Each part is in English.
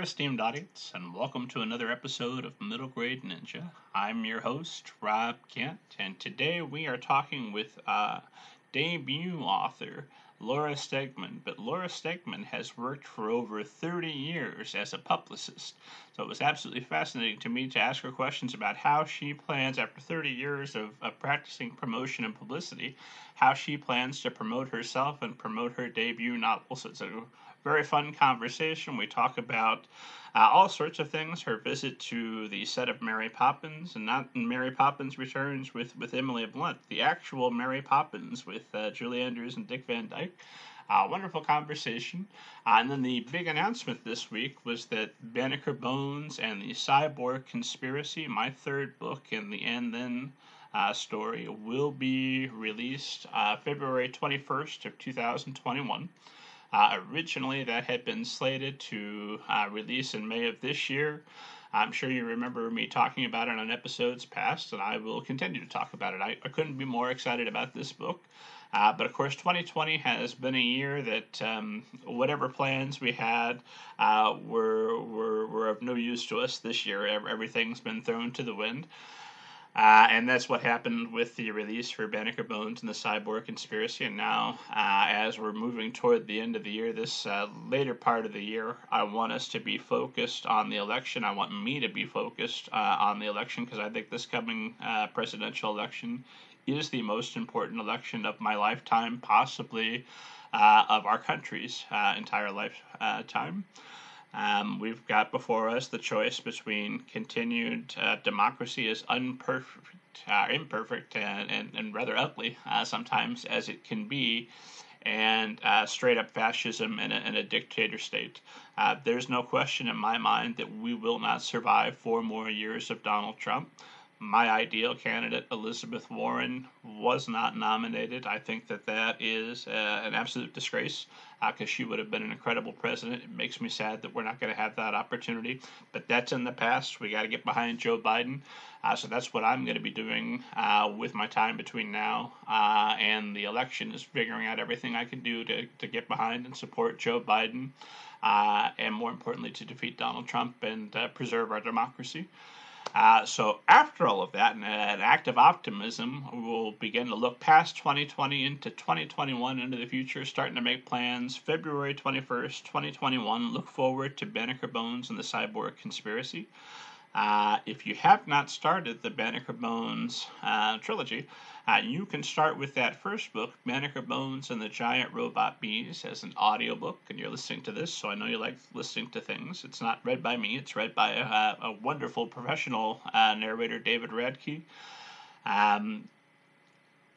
There, esteemed audience, and welcome to another episode of Middle Grade Ninja. I'm your host, Rob Kent, and today we are talking with uh, debut author Laura Stegman. But Laura Stegman has worked for over 30 years as a publicist, so it was absolutely fascinating to me to ask her questions about how she plans, after 30 years of, of practicing promotion and publicity, how she plans to promote herself and promote her debut novel. So it's a very fun conversation. We talk about uh, all sorts of things. Her visit to the set of Mary Poppins, and not Mary Poppins Returns with, with Emily Blunt, the actual Mary Poppins with uh, Julie Andrews and Dick Van Dyke. Uh, wonderful conversation. Uh, and then the big announcement this week was that Banneker Bones and the Cyborg Conspiracy, my third book in the And Then uh, story, will be released uh, February 21st of 2021. Uh, originally, that had been slated to uh, release in May of this year. I'm sure you remember me talking about it on episodes past, and I will continue to talk about it. I, I couldn't be more excited about this book. Uh, but of course, 2020 has been a year that um, whatever plans we had uh, were, were, were of no use to us this year. Everything's been thrown to the wind. Uh, and that's what happened with the release for Banneker Bones and the Cyborg Conspiracy. And now, uh, as we're moving toward the end of the year, this uh, later part of the year, I want us to be focused on the election. I want me to be focused uh, on the election because I think this coming uh, presidential election is the most important election of my lifetime, possibly uh, of our country's entire lifetime. Um, we've got before us the choice between continued uh, democracy as unperfect, uh, imperfect, and, and, and rather ugly uh, sometimes as it can be, and uh, straight up fascism in a, in a dictator state. Uh, there's no question in my mind that we will not survive four more years of Donald Trump my ideal candidate, Elizabeth Warren, was not nominated. I think that that is uh, an absolute disgrace because uh, she would have been an incredible president. It makes me sad that we're not going to have that opportunity, but that's in the past. We got to get behind Joe Biden. Uh, so that's what I'm going to be doing uh, with my time between now uh, and the election is figuring out everything I can do to, to get behind and support Joe Biden. Uh, and more importantly, to defeat Donald Trump and preserve our democracy. Uh, so after all of that, an act of optimism, we'll begin to look past 2020 into 2021 into the future, starting to make plans. February 21st, 2021, look forward to Banneker Bones and the Cyborg Conspiracy. Uh, if you have not started the Banneker Bones uh, trilogy, uh, you can start with that first book, Banneker Bones and the Giant Robot Bees, as an audiobook, and you're listening to this, so I know you like listening to things. It's not read by me, it's read by a, a wonderful professional uh, narrator, David Radke. Um,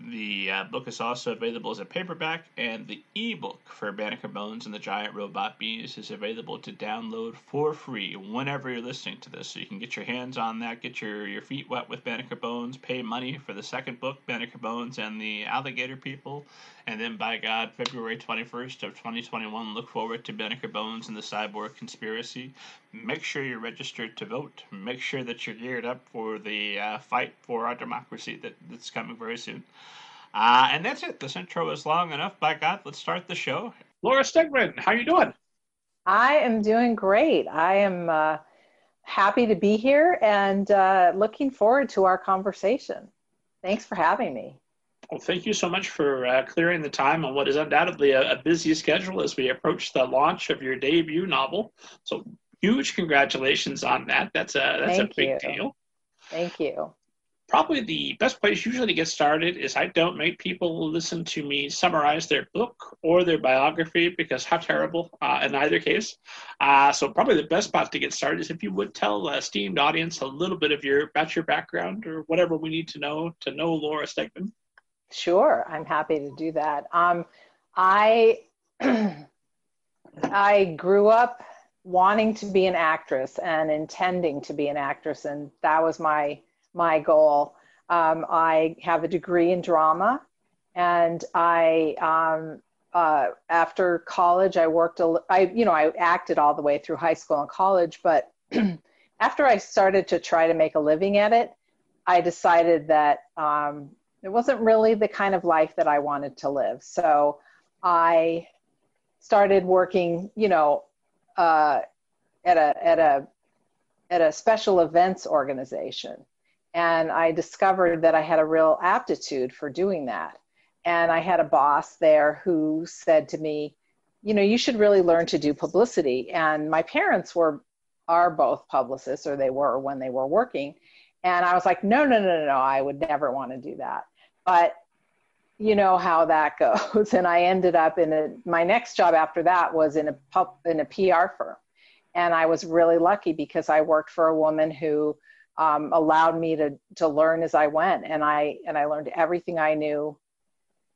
the uh, book is also available as a paperback, and the ebook for Banneker Bones and the Giant Robot Bees is available to download for free whenever you're listening to this. So you can get your hands on that, get your, your feet wet with Banneker Bones, pay money for the second book, Banneker Bones and the Alligator People, and then by God, February 21st of 2021, look forward to Banneker Bones and the Cyborg Conspiracy. Make sure you're registered to vote. Make sure that you're geared up for the uh, fight for our democracy that, that's coming very soon. Uh, and that's it. This intro is long enough. By God, let's start the show. Laura Stegman, how are you doing? I am doing great. I am uh, happy to be here and uh, looking forward to our conversation. Thanks for having me. Well, thank you so much for uh, clearing the time on what is undoubtedly a, a, busy schedule as we approach the launch of your debut novel. So, huge congratulations on that. That's a that's thank a big you. deal. Thank you probably the best place usually to get started is I don't make people listen to me summarize their book or their biography because how terrible uh, in either case. Uh, so probably the best spot to get started is if you would tell the esteemed audience a little bit of your about your background or whatever we need to know to know Laura Stegman. Sure, I'm happy to do that. Um, I I grew up wanting to be an actress and intending to be an actress, and that was my my goal. Um, I have a degree in drama, and I um, uh, after college I worked. A, I you know I acted all the way through high school and college, but after I started to try to make a living at it, I decided that um, it wasn't really the kind of life that I wanted to live. So I started working, you know, uh, at a at a at a special events organization, and I discovered that I had a real aptitude for doing that. And I had a boss there who said to me, you know, you should really learn to do publicity. And my parents were are both publicists, or they were when they were working. And I was like, no, no, no, no, no, I would never want to do that. But you know how that goes. And I ended up in a, my next job after that was in a pub, in a PR firm. And I was really lucky because I worked for a woman who um, allowed me to, to learn as I went. And I, and I learned everything I knew,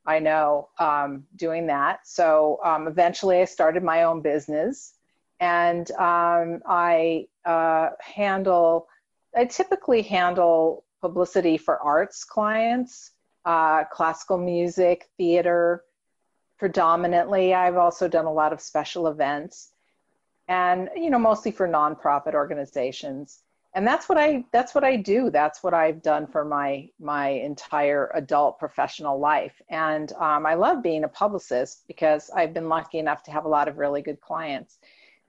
I know um, doing that. So um, eventually I started my own business and um, I uh, handle, I typically handle publicity for arts clients uh, classical music, theater, predominantly. I've also done a lot of special events and, you know, mostly for nonprofit organizations. And that's what I that's what I do. That's what I've done for my my entire adult professional life. And um, I love being a publicist because I've been lucky enough to have a lot of really good clients.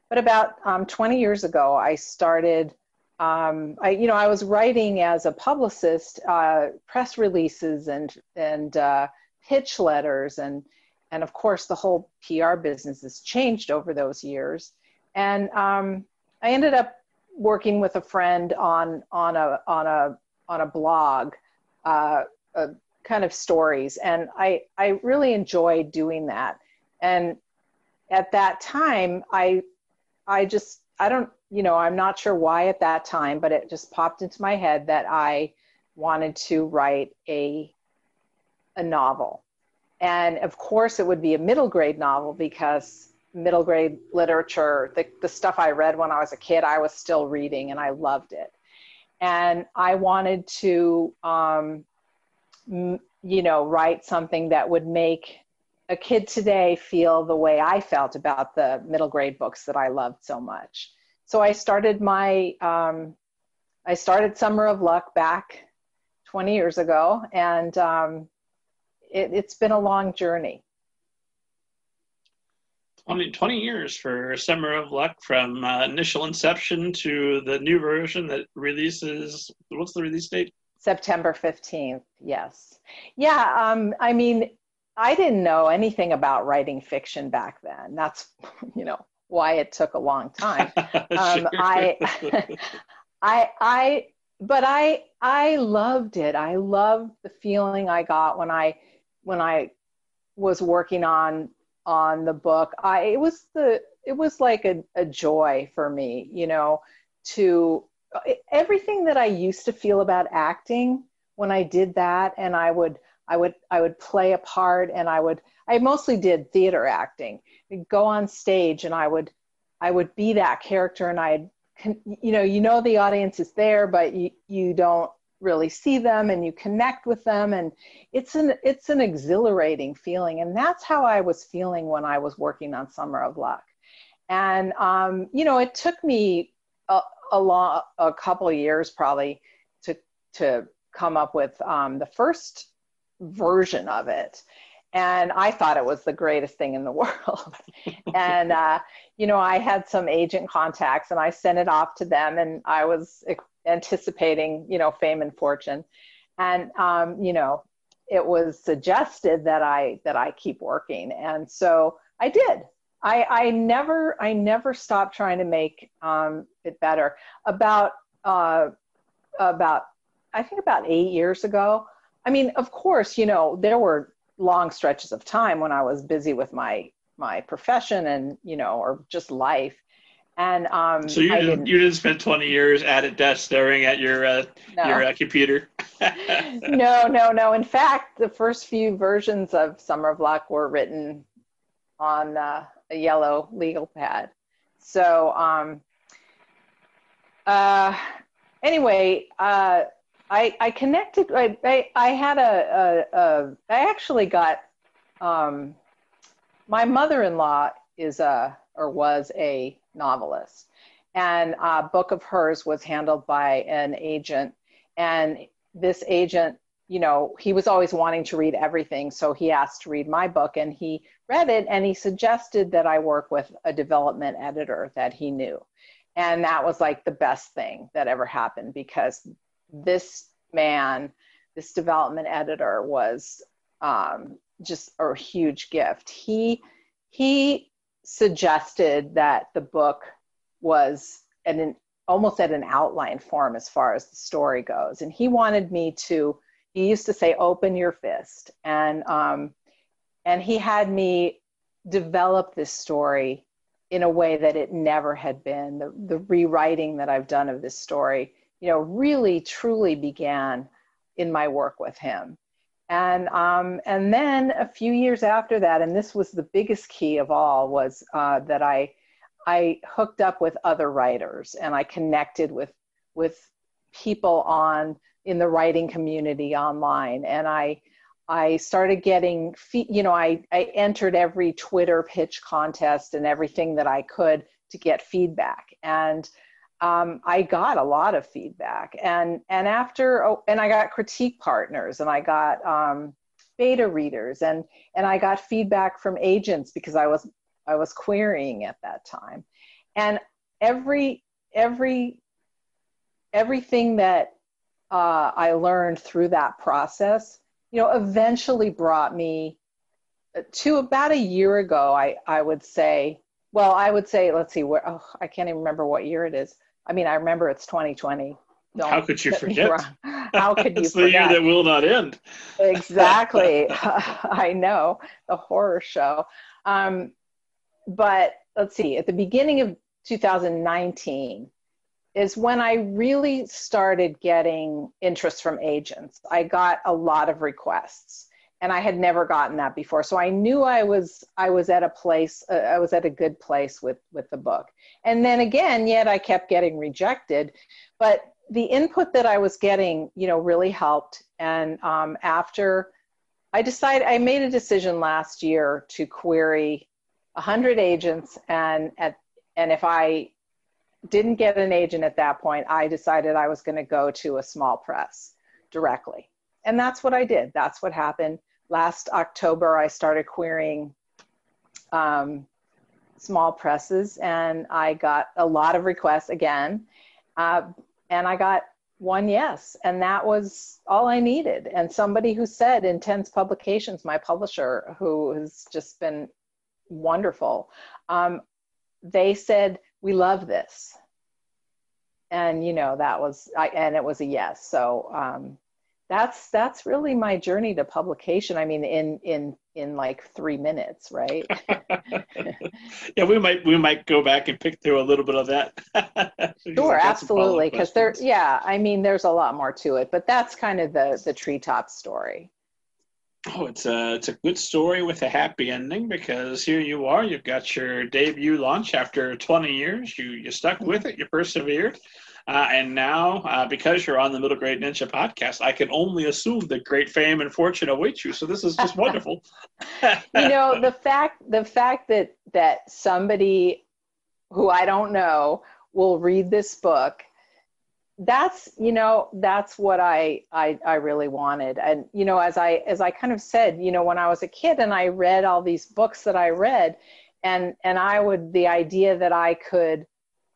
But about um, 20 years ago, I started um, I, you know, I was writing as a publicist, uh, press releases and and uh, pitch letters, and and of course the whole PR business has changed over those years. And um, I ended up working with a friend on on a on a on a blog, uh, kind of stories, and I I really enjoyed doing that. And at that time, I I just I don't you know, I'm not sure why at that time, but it just popped into my head that I wanted to write a a novel. And of course it would be a middle grade novel because middle grade literature, the, the stuff I read when I was a kid, I was still reading and I loved it. And I wanted to, um, m- you know, write something that would make a kid today feel the way I felt about the middle grade books that I loved so much so I started my um, I started Summer of Luck back 20 years ago, and um, it, has been a long journey. 20, 20 years for Summer of Luck from uh, initial inception to the new version that releases. What's the release date? September 15th. Yes. Yeah. Um, I mean, I didn't know anything about writing fiction back then. That's, you know, why it took a long time. Um, I, I, I, but I, I loved it. I loved the feeling I got when I, when I was working on, on the book. I, it was the, it was like a, a joy for me, you know, to everything that I used to feel about acting when I did that. And I would, I would, I would play a part and I would, I mostly did theater acting. I'd go on stage and I would I would be that character and I'd you know you know the audience is there but you you don't really see them and you connect with them. And it's an it's an exhilarating feeling. And that's how I was feeling when I was working on Summer of Luck. And um, you know it took me a, a long a couple years probably to to come up with um, the first version of it and I thought it was the greatest thing in the world. and uh, you know, I had some agent contacts, and I sent it off to them, and I was anticipating, you know, fame and fortune, and um, you know, it was suggested that I that I keep working, and so I did. I, I never I never stopped trying to make um, it better. About uh, about I think about eight years ago. I mean, of course, you know, there were long stretches of time when I was busy with my my profession and you know or just life. And um so you didn't, didn't, you didn't spend 20 years at a desk staring at your uh, no. your uh, computer? No no no. In fact the first few versions of summer of luck were written on uh, a yellow legal pad. So um uh anyway uh I, I connected. I, I, had a, a, a. I actually got. Um, my mother-in-law is a or was a novelist, and a book of hers was handled by an agent, and this agent, you know, he was always wanting to read everything, so he asked to read my book, and he read it, and he suggested that I work with a development editor that he knew, and that was like the best thing that ever happened because this man this development editor was um, just a huge gift. He he suggested that the book was an almost at an outline form as far as the story goes. And he wanted me to he used to say open your fist. And um, and he had me develop this story in a way that it never had been. The, the rewriting that I've done of this story, you know, really truly began in my work with him. And um, and then a few years after that, and this was the biggest key of all, was uh, that I I hooked up with other writers and I connected with with people on in the writing community online, and I I started getting, you know, I, I entered every Twitter pitch contest and everything that I could to get feedback. And um, I got a lot of feedback. And, and after, oh, and I got critique partners and I got um, beta readers and, and I got feedback from agents because I was, I was querying at that time. And every, every, everything that uh, I learned through that process you know, eventually brought me to about a year ago, I, I would say, well, I would say, let's see, where, oh, I can't even remember what year it is. I mean, I remember it's 2020. Don't How could you forget? How could you it's forget? the year that will not end. exactly. I know, the horror show. Um, but let's see, at the beginning of 2019, is when I really started getting interest from agents. I got a lot of requests and I had never gotten that before. So I knew I was I was at a place uh, I was at a good place with with the book. And then again, yet I kept getting rejected, but the input that I was getting, you know, really helped. And um, after I decided, I made a decision last year to query 100 agents, and at and if I didn't get an agent at that point, I decided I was going to go to a small press directly. And that's what I did. That's what happened. Last October, I started querying um, small presses and I got a lot of requests again. Uh, and I got one yes. And that was all I needed. And somebody who said Intense Publications, my publisher, who has just been wonderful, um, they said, we love this and you know that was I, and it was a yes so um, that's that's really my journey to publication i mean in in in like three minutes right yeah we might we might go back and pick through a little bit of that sure absolutely because there yeah i mean there's a lot more to it but that's kind of the the treetop story Oh, it's a it's a good story with a happy ending because here you are. You've got your debut launch after 20 years. You you stuck with it. You persevered, uh, and now uh, because you're on the Middle Grade Ninja podcast, I can only assume that great fame and fortune awaits you. So this is just wonderful. you know the fact the fact that that somebody who I don't know will read this book that's you know that's what I, I i really wanted and you know as i as i kind of said you know when i was a kid and i read all these books that i read and and i would the idea that i could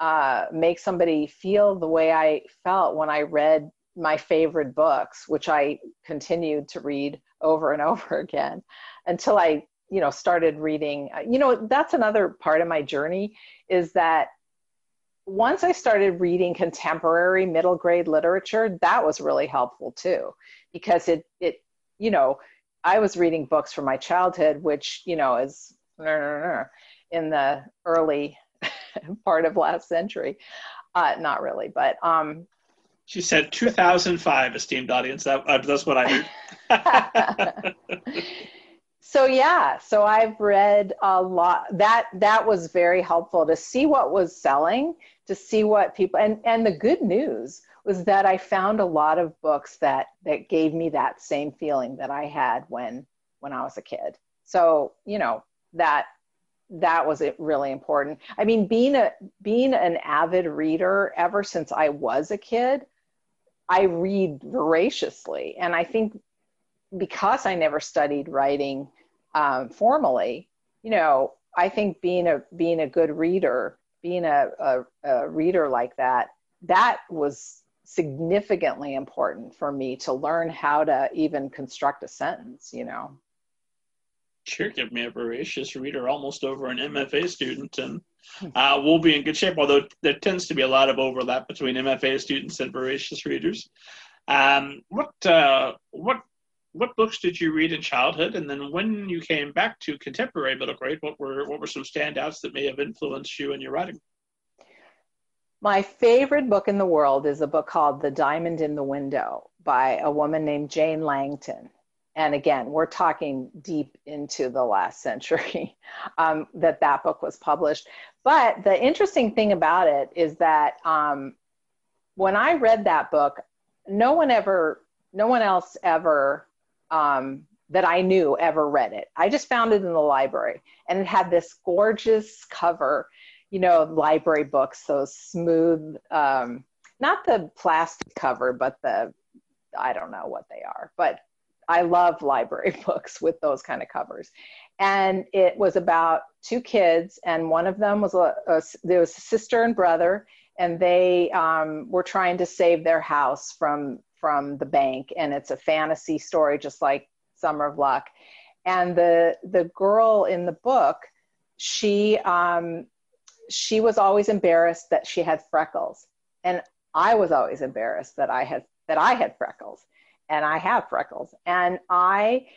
uh, make somebody feel the way i felt when i read my favorite books which i continued to read over and over again until i you know started reading. You know that's another part of my journey is that once I started reading contemporary middle grade literature, that was really helpful too, because it it you know I was reading books from my childhood, which you know is in the early part of last century. Uh, not really, but um, she said 2005, esteemed audience. That uh, that's what I heard. so yeah so i've read a lot that that was very helpful to see what was selling to see what people and and the good news was that I found a lot of books that that gave me that same feeling that I had when when I was a kid. So, you know, that that was really important. I mean, being a being an avid reader ever since I was a kid, I read voraciously, and I think because I never studied writing um, formally, you know, I think being a being a good reader being a, a, a reader like that, that was significantly important for me to learn how to even construct a sentence, you know. Sure, give me a voracious reader, almost over an MFA student, and hmm. uh, we'll be in good shape. Although there tends to be a lot of overlap between MFA students and voracious readers. Um, what uh, what what books did you read in childhood, and then when you came back to contemporary middle grade, what were what were some standouts that may have influenced you in your writing? My favorite book in the world is a book called The Diamond in the Window by a woman named Jane Langton and again, we're talking deep into the last century um, that that book was published. But the interesting thing about it is that um, when I read that book, no one ever, no one else ever um, that I knew ever read it. I just found it in the library, and it had this gorgeous cover. You know, library books, those smooth, um, not the plastic cover, but the I don't know what they are, but I love library books with those kind of covers. And it was about two kids, and one of them was a, a there was a sister and brother, and they um, were trying to save their house from from the bank. And it's a fantasy story, just like Summer of Luck. And the the girl in the book, she um, she was always embarrassed that she had freckles, and I was always embarrassed that I had that I had freckles and I have freckles. And I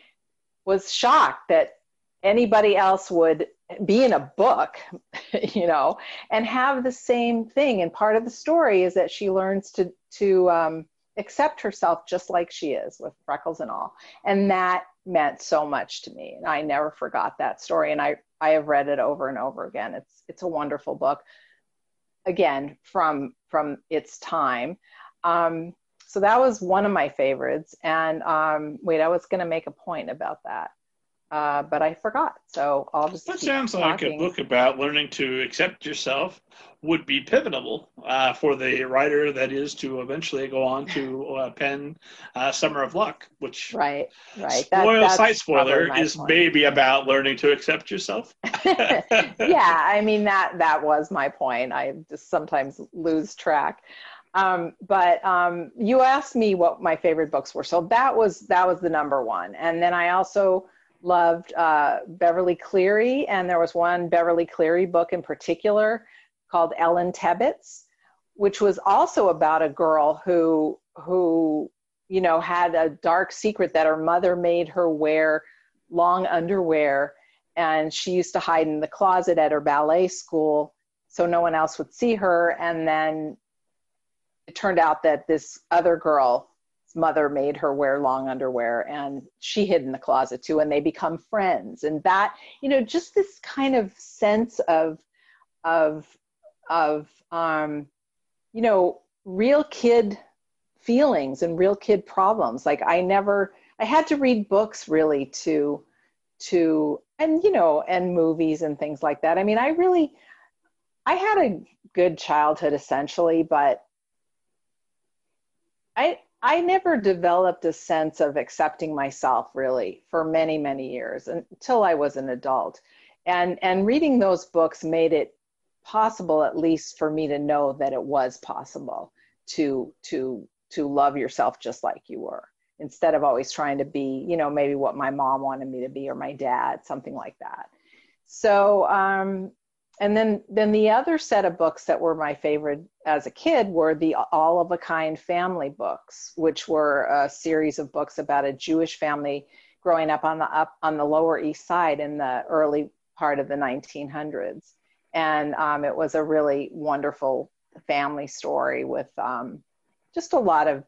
was shocked that anybody else would be in a book, you know, and have the same thing. And part of the story is that she learns to to um, accept herself just like she is, with freckles and all. And that meant so much to me, and I never forgot that story. And I I have read it over and over again. It's it's a wonderful book. Again, from from its time. Um, so that was one of my favorites. And um, wait, I was going to make a point about that, uh, but I forgot. So I'll just. That sounds like a book about learning to accept yourself would be pivotal uh, for the writer that is to eventually go on to uh, pen uh, Summer of Luck, which right, right. Spoil that, site spoiler is point. maybe about learning to accept yourself. yeah, I mean that that was my point. I just sometimes lose track. Um, but um, you asked me what my favorite books were, so that was that was the number one. And then I also loved uh, Beverly Cleary, and there was one Beverly Cleary book in particular called Ellen Tebbits, which was also about a girl who who you know had a dark secret that her mother made her wear long underwear, and she used to hide in the closet at her ballet school so no one else would see her, and then it turned out that this other girl's mother made her wear long underwear and she hid in the closet too and they become friends. And that you know just this kind of sense of of of um you know real kid feelings and real kid problems. Like i never i had to read books really to to and you know and movies and things like that. I mean i really i had a good childhood essentially but I I never developed a sense of accepting myself really for many many years until I was an adult, and and reading those books made it possible at least for me to know that it was possible to to to love yourself just like you were instead of always trying to be you know maybe what my mom wanted me to be or my dad something like that. So um, and then then the other set of books that were my favorite as a kid were the all of a kind family books which were a series of books about a jewish family growing up on the up on the lower east side in the early part of the 1900s and um, it was a really wonderful family story with um, just a lot of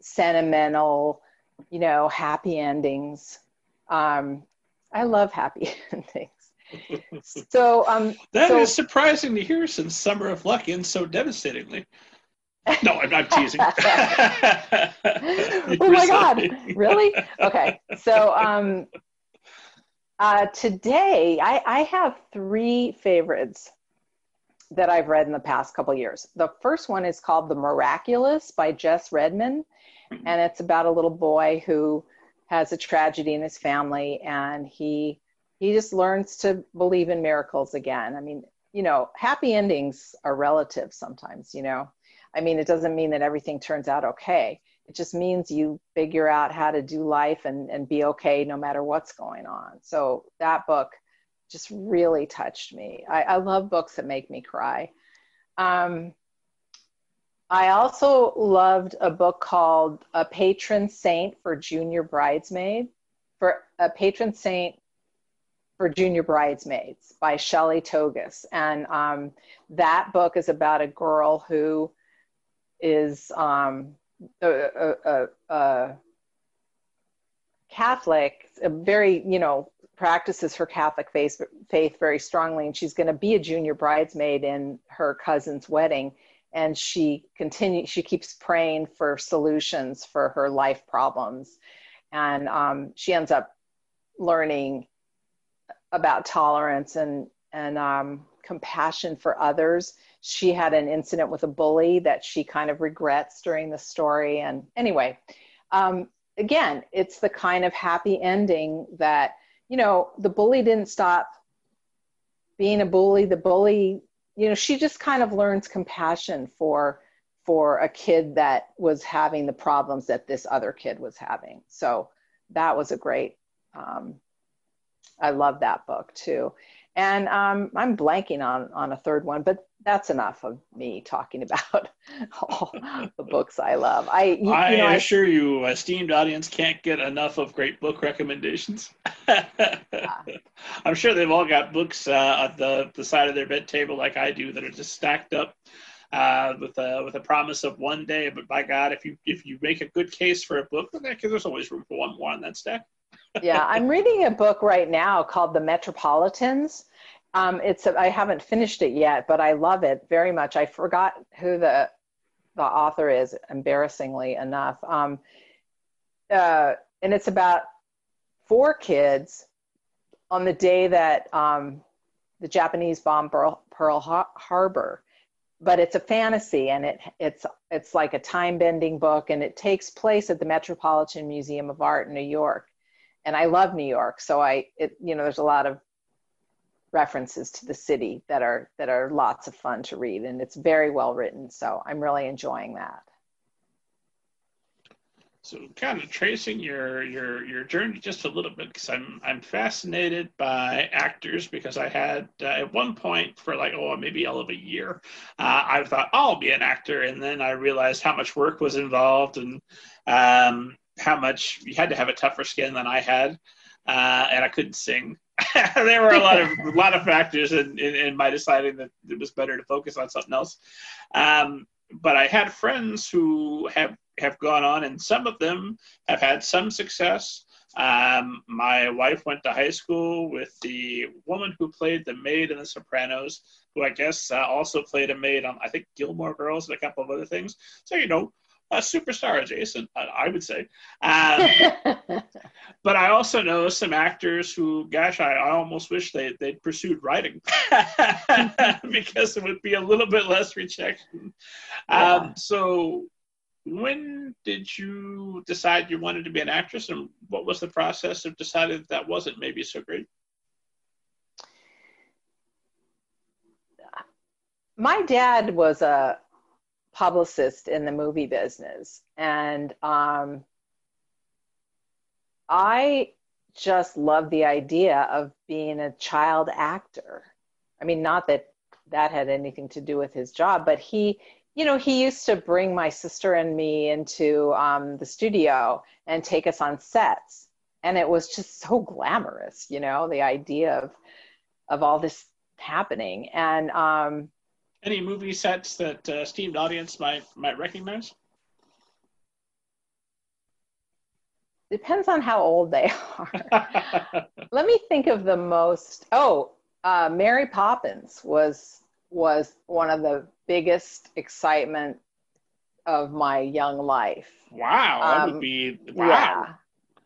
sentimental you know happy endings. Um, i love happy endings so um, that so, is surprising to hear since Summer of Luck ends so devastatingly. No, I'm not teasing. oh my God, really? Okay, so um, uh, today I, I have three favorites that I've read in the past couple years. The first one is called The Miraculous by Jess Redman, and it's about a little boy who has a tragedy in his family and he he just learns to believe in miracles again. I mean, you know, happy endings are relative sometimes, you know. I mean, it doesn't mean that everything turns out okay. It just means you figure out how to do life and, and be okay no matter what's going on. So that book just really touched me. I, I love books that make me cry. Um, I also loved a book called A Patron Saint for Junior Bridesmaid, for a patron saint for junior bridesmaids by Shelley Tougas. And um, that book is about a girl who is um, a, a, a, Catholic, a very, you know, practices her Catholic faith, faith very strongly, and she's going to be a junior bridesmaid in her cousin's wedding. And she continues, she keeps praying for solutions for her life problems. And um, she ends up learning about tolerance and, and um, compassion for others. She had an incident with a bully that she kind of regrets during the story. And anyway, um, again, it's the kind of happy ending that you know, the bully didn't stop being a bully. The bully, you know, she just kind of learns compassion for for a kid that was having the problems that this other kid was having. So that was a great. Um, I love that book too, and um, I'm blanking on on a third one, but that's enough of me talking about all the books I love. I, you, I you know, assure I, you, esteemed audience can't get enough of great book recommendations. I'm sure they've all got books uh, at the, the side of their bed table like I do that are just stacked up uh, with a with a promise of one day. But by God, if you if you make a good case for a book, there's always room for one more on that stack. Yeah, I'm reading a book right now called The Metropolitans um, it's a, I haven't finished it yet, but I love it very much. I forgot who the the author is, embarrassingly enough. Um, uh, and it's about four kids on the day that um, the Japanese bombed Pearl, Pearl Harbor. But it's a fantasy, and it it's it's like a time bending book, and it takes place at the Metropolitan Museum of Art in New York. And I love New York, so I it you know there's a lot of references to the city that are that are lots of fun to read and it's very well written so i'm really enjoying that. So kind of tracing your your your journey just a little bit because i'm i'm fascinated by actors because i had uh, at one point for like oh maybe all of a year uh, i thought i'll be an actor and then i realized how much work was involved and um, how much you had to have a tougher skin than i had uh, and i couldn't sing there were a lot of a lot of factors in, in, in, my deciding that it was better to focus on something else. Um, but I had friends who have have gone on, and some of them have had some success. Um, my wife went to high school with the woman who played the maid in The Sopranos, who I guess uh, also played a maid on I think Gilmore Girls and a couple of other things. So you know, a superstar adjacent, I would say. Um, but I also know some actors who, gosh, I, I almost wish they, they'd pursued writing because it would be a little bit less rejection. Yeah. Um, so, when did you decide you wanted to be an actress, and what was the process of deciding that, that wasn't maybe so great? My dad was a publicist in the movie business. And um, I just love the idea of being a child actor. I mean, not that that had anything to do with his job, but he, you know, he used to bring my sister and me into um, the studio and take us on sets. And it was just so glamorous, you know, the idea of, of all this happening. And, um, any movie sets that uh, esteemed audience might might recognize? Depends on how old they are. Let me think of the most. Oh, uh, Mary Poppins was was one of the biggest excitement of my young life. Wow, that um, would be wow. Yeah.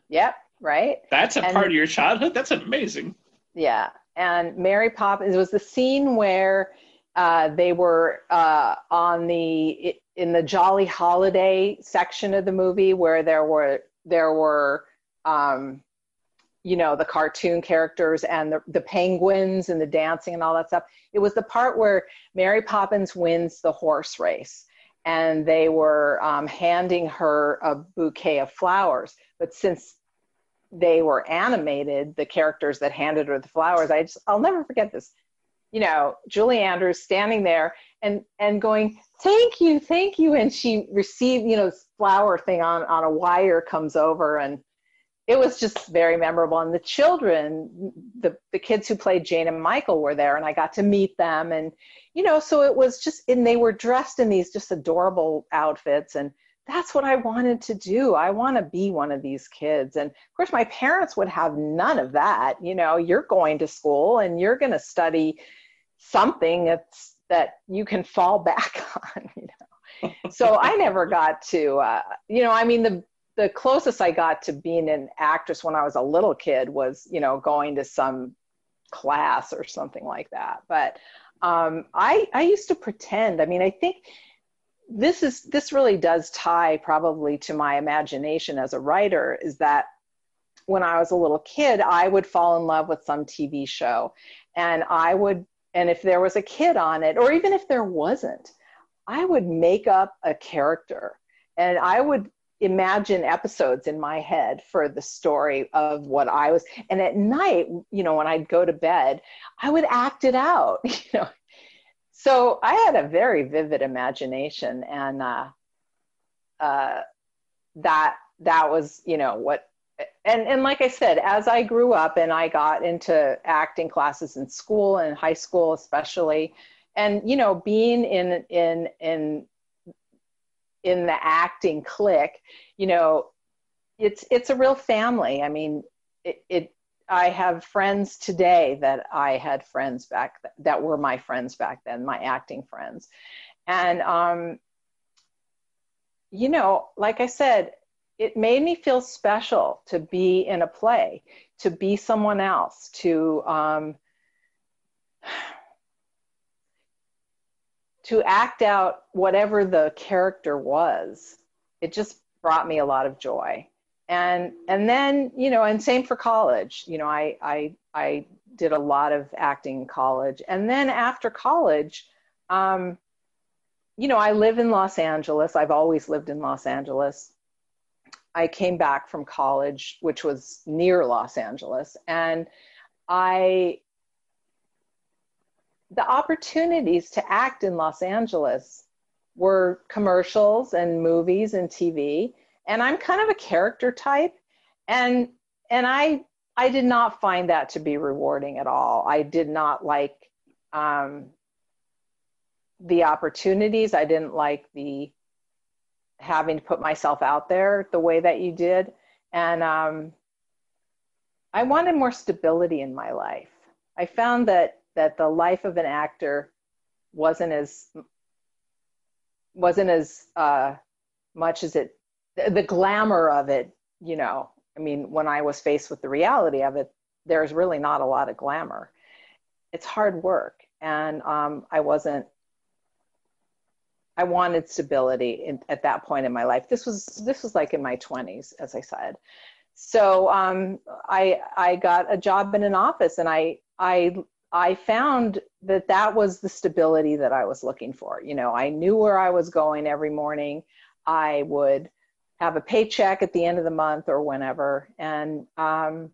Yep, right. That's a and, part of your childhood. That's amazing. Yeah, and Mary Poppins was the scene where uh, they were uh, on the in the Jolly Holiday section of the movie where there were there were um, you know the cartoon characters and the, the penguins and the dancing and all that stuff. It was the part where mary poppins wins the horse race and they were um, handing her a bouquet of flowers. But since they were animated the characters that handed her the flowers i just i'll never forget this you know julie andrews standing there and and going thank you thank you and she received you know this flower thing on on a wire comes over and it was just very memorable. And the children, the, the kids who played Jane and Michael were there, and I got to meet them. And, you know, so it was just, and they were dressed in these just adorable outfits. And that's what I wanted to do. I want to be one of these kids. And of course, my parents would have none of that. You know, you're going to school and you're going to study something that's, that you can fall back on, you know. so I never got to, uh, you know, I mean, the the closest I got to being an actress when I was a little kid was, you know, going to some class or something like that. But um, I I used to pretend. I mean, I think this is this really does tie probably to my imagination as a writer. Is that when I was a little kid, I would fall in love with some TV show, and I would, and if there was a kid on it, or even if there wasn't, I would make up a character and I would imagine episodes in my head for the story of what I was. And at night, you know, when I'd go to bed, I would act it out, you know. So I had a very vivid imagination, and uh, uh, that that was, you know, what. And and like I said, as I grew up and I got into acting classes in school and high school, especially, and you know, being in in in in the acting clique, you know, it's it's a real family. I mean, it, it I have friends today that I had friends back th- that were my friends back then, my acting friends, and um, you know, like I said, it made me feel special to be in a play, to be someone else, to um, to act out whatever the character was. It just brought me a lot of joy. And and then you know and same for college. You know i i i did a lot of acting in college. And then after college um you know i live in los angeles. I've always lived in los angeles i came back from college which was near los angeles and i the opportunities to act in Los Angeles were commercials and movies and TV. And I'm kind of a character type. And and I I did not find that to be rewarding at all. I did not like um, the opportunities. I didn't like the having to put myself out there the way that you did. And um, I wanted more stability in my life. I found that that the life of an actor wasn't as wasn't as uh, much as it the glamour of it you know i mean when i was faced with the reality of it there's really not a lot of glamour it's hard work and um, i wasn't i wanted stability in, at that point in my life this was this was like in my 20s as i said so um, i i got a job in an office and i i I found that that was the stability that I was looking for. You know, I knew where I was going every morning. I would have a paycheck at the end of the month or whenever. And, um,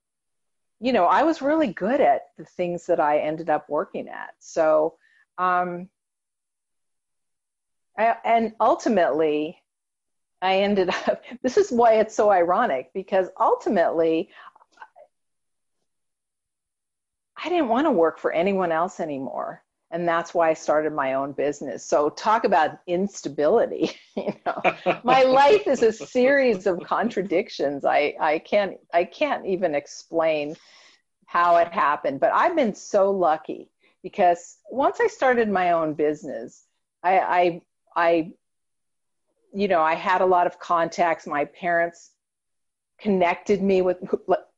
you know, I was really good at the things that I ended up working at. So, um, I, and ultimately, I ended up, this is why it's so ironic because ultimately I didn't want to work for anyone else anymore. And that's why I started my own business. So talk about instability. you know, my life is a series of contradictions. I, I can't I can't even explain how it happened. But I've been so lucky because once I started my own business, I, I, I you know, I had a lot of contacts. My parents connected me with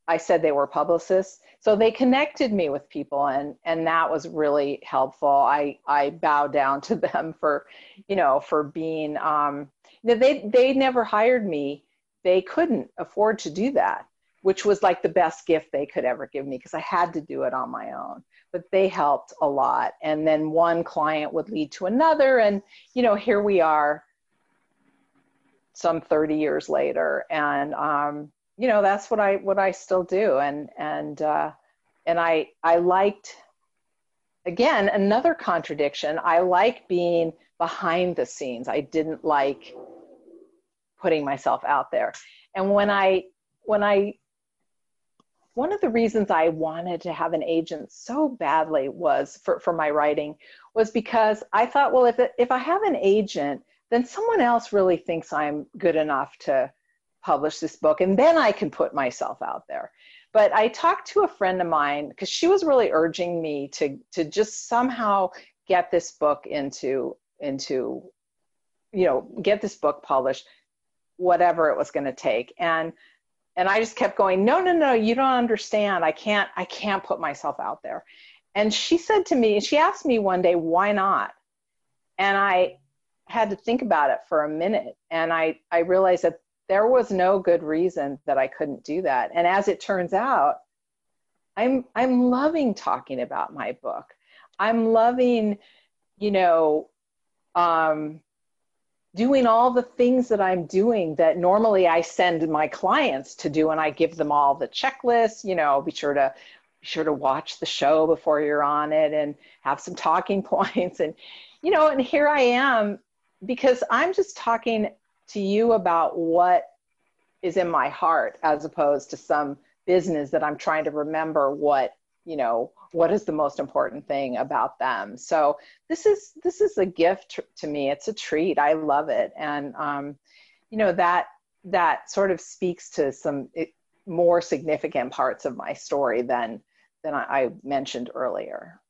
I said they were publicists. So they connected me with people and and that was really helpful. I I bow down to them for, you know, for being um they they never hired me. They couldn't afford to do that. Which was like the best gift they could ever give me because I had to do it on my own. But they helped a lot. And then one client would lead to another. And, you know, here we are some 30 years later. And, um, you know, that's what I, what I still do. And, and, uh, and I, I liked, again, another contradiction. I like being behind the scenes. I didn't like putting myself out there. And when I, when I one of the reasons I wanted to have an agent so badly was for, for my writing was because I thought, well, if, if I have an agent, then someone else really thinks I'm good enough to publish this book, and then I can put myself out there. But I talked to a friend of mine because she was really urging me to to just somehow get this book into into you know get this book published, whatever it was going to take. And and i just kept going no no no you don't understand. I can't i can't put myself out there. And she said to me she asked me one day why not? And i had to think about it for a minute. And i i realized that there was no good reason that i couldn't do that. And as it turns out i'm i'm loving talking about my book. I'm loving you know um doing all the things that I'm doing that normally I send my clients to do and I give them all the checklists, you know, be sure to be sure to watch the show before you're on it and have some talking points. And you know, and here I am because I'm just talking to you about what is in my heart as opposed to some business that I'm trying to remember what, you know, what is the most important thing about them? So this is this is a gift to me. It's a treat. I love it. And um, you know that that sort of speaks to some more significant parts of my story than than I mentioned earlier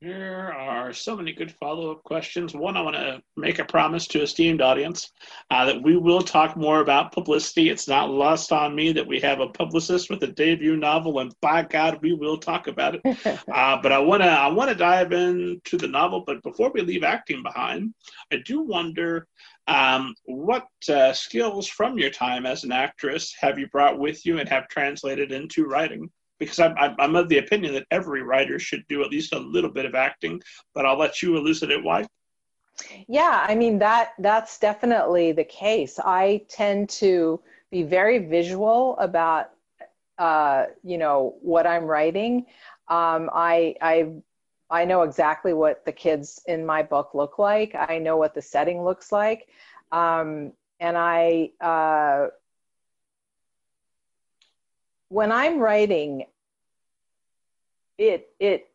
there are so many good follow up questions. One, I want to make a promise to esteemed audience uh, that we will talk more about publicity. It's not lost on me that we have a publicist with a debut novel, and by God, we will talk about it. uh, but I want to I want to dive into the novel. But before we leave acting behind, I do wonder um, what uh, skills from your time as an actress have you brought with you and have translated into writing? Because I'm, I'm of the opinion that every writer should do at least a little bit of acting, but I'll let you elucidate why. Yeah, I mean that that's definitely the case. I tend to be very visual about uh, you know what I'm writing. Um, I I I know exactly what the kids in my book look like. I know what the setting looks like, um, and I uh, when I'm writing, it it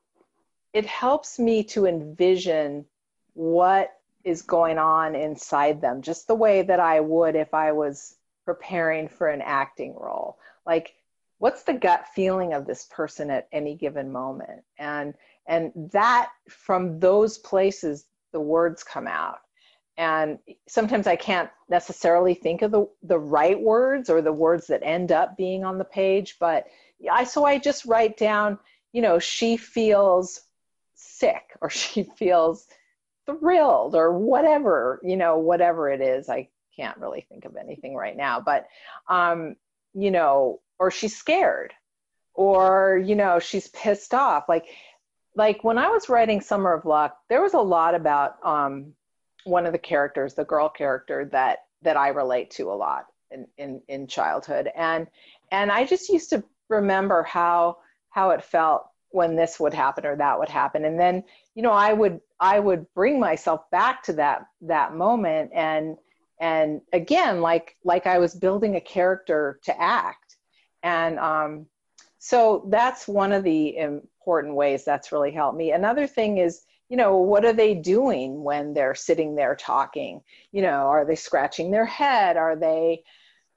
it helps me to envision what is going on inside them, just the way that I would if I was preparing for an acting role. Like, what's the gut feeling of this person at any given moment? And and that from those places the words come out and sometimes i can't necessarily think of the, the right words or the words that end up being on the page but i so i just write down you know she feels sick or she feels thrilled or whatever you know whatever it is. I can't really think of anything right now but um you know or she's scared or you know she's pissed off. Like like when i was writing summer of luck there was a lot about um one of the characters, the girl character that that I relate to a lot in, in, in childhood. And and I just used to remember how how it felt when this would happen or that would happen. And then, you know, I would I would bring myself back to that that moment and and again like like I was building a character to act. And um so that's one of the important ways that's really helped me. Another thing is you know, what are they doing when they're sitting there talking? You know, are they scratching their head? Are they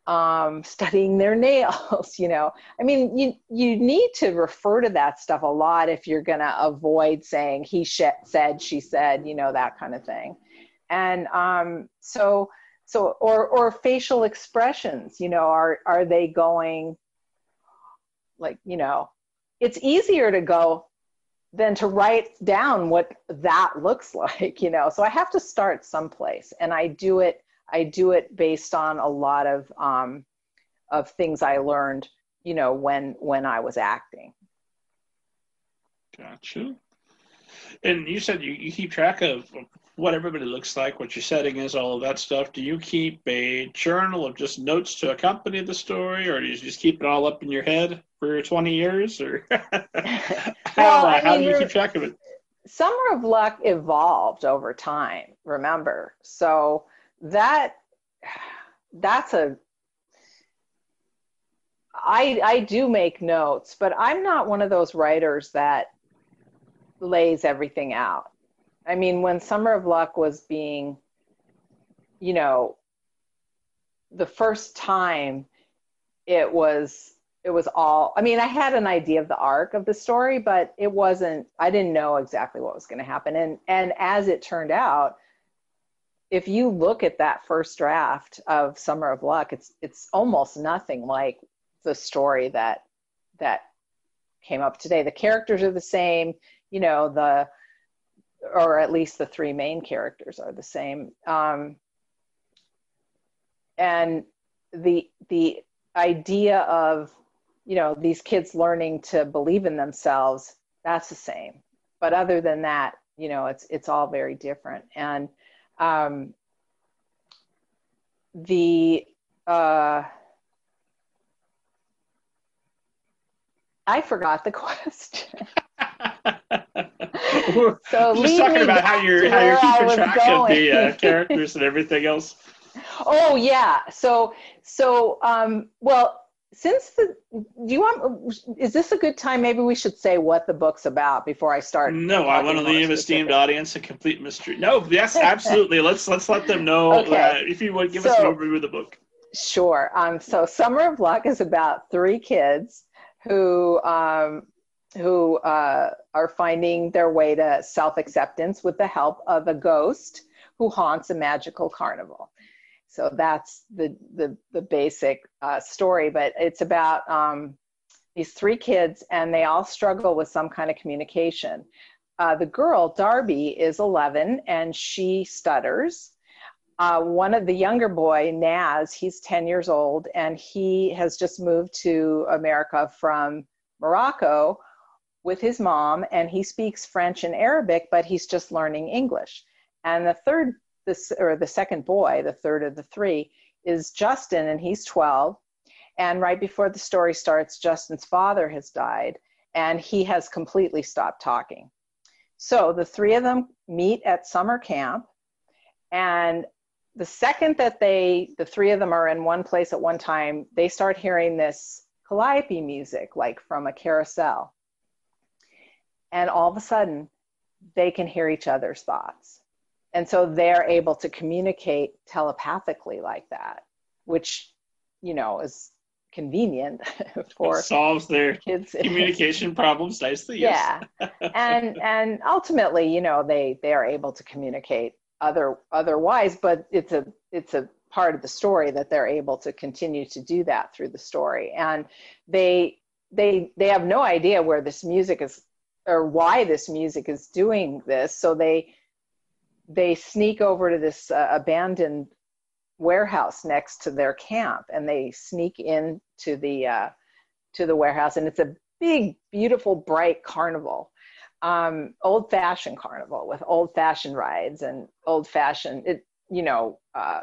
um, studying their nails? you know, I mean, you you need to refer to that stuff a lot if you're going to avoid saying he sh- said, she said, you know, that kind of thing. And um, so, so or or facial expressions. You know, are are they going like you know? It's easier to go than to write down what that looks like you know so i have to start someplace and i do it i do it based on a lot of um, of things I learned, you know, when when I was acting. Gotcha. And you said you, you keep track of what everybody looks like, what your setting is, all of that stuff. Do you keep a journal of just notes to accompany the story, or do you just keep it all up in your head for 20 years? Or how, well, how mean, do you keep track of it? Summer of Luck evolved over time, remember. So that that's a I I do make notes, but I'm not one of those writers that lays everything out. I mean, when Summer of Luck was being, you know, the first time it was it was all i mean i had an idea of the arc of the story but it wasn't i didn't know exactly what was going to happen. And and as it turned out if you look at that first draft of summer of luck it's it's almost nothing like the story that that came up today. The characters are the same you know the or at least the three main characters are the same. Um, and the the idea of you know these kids learning to believe in themselves that's the same but other than that you know it's it's all very different and um, the uh, I forgot the question. so just talking about how you're how you're keeping track going. of the uh, characters and everything else. Oh yeah. So so um, well since the do you want is this a good time? Maybe we should say what the book's about before i start no i want to leave esteemed audience a complete mystery. No yes absolutely. Let's let's let them know okay. uh, if you would give so, us an overview of the book. Sure. Um, so summer of luck is about three kids who um, who uh, are finding their way to self acceptance with the help of a ghost who haunts a magical carnival. So that's the the, the basic uh, story, but it's about um, these three kids, and they all struggle with some kind of communication. Uh, the girl, Darby, is 11 and she stutters. Uh, one of the younger boy, Naz, he's 10 years old and he has just moved to America from Morocco with his mom and he speaks French and Arabic, but he's just learning English. And the third, this or the second boy, the third of the three, is Justin, and he's 12. And right before the story starts, Justin's father has died, and he has completely stopped talking. So the three of them meet at summer camp, and the second that they, the three of them are in one place at one time, they start hearing this calliope music, like from a carousel and all of a sudden they can hear each other's thoughts and so they're able to communicate telepathically like that which you know is convenient for it solves their kids communication problems nicely yes. yeah and and ultimately you know they they are able to communicate other otherwise but it's a it's a part of the story that they're able to continue to do that through the story and they they they have no idea where this music is or why this music is doing this. So they they sneak over to this uh, abandoned warehouse next to their camp, and they sneak into the uh, to the warehouse, and it's a big, beautiful, bright carnival, um, old fashioned carnival with old fashioned rides and old fashioned, it, you know, uh,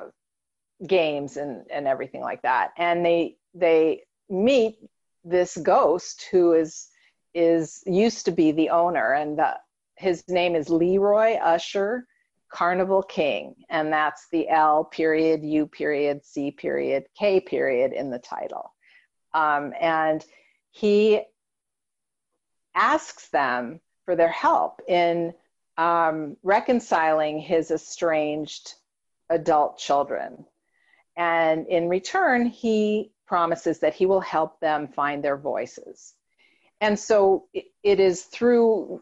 games and and everything like that. And they they meet this ghost who is is used to be the owner, and the, his name is Leroy Usher Carnival King, and that's the L period U period C period K period in the title. Um, and he asks them for their help in um, reconciling his estranged adult children. And in return, he promises that he will help them find their voices and so it, it is through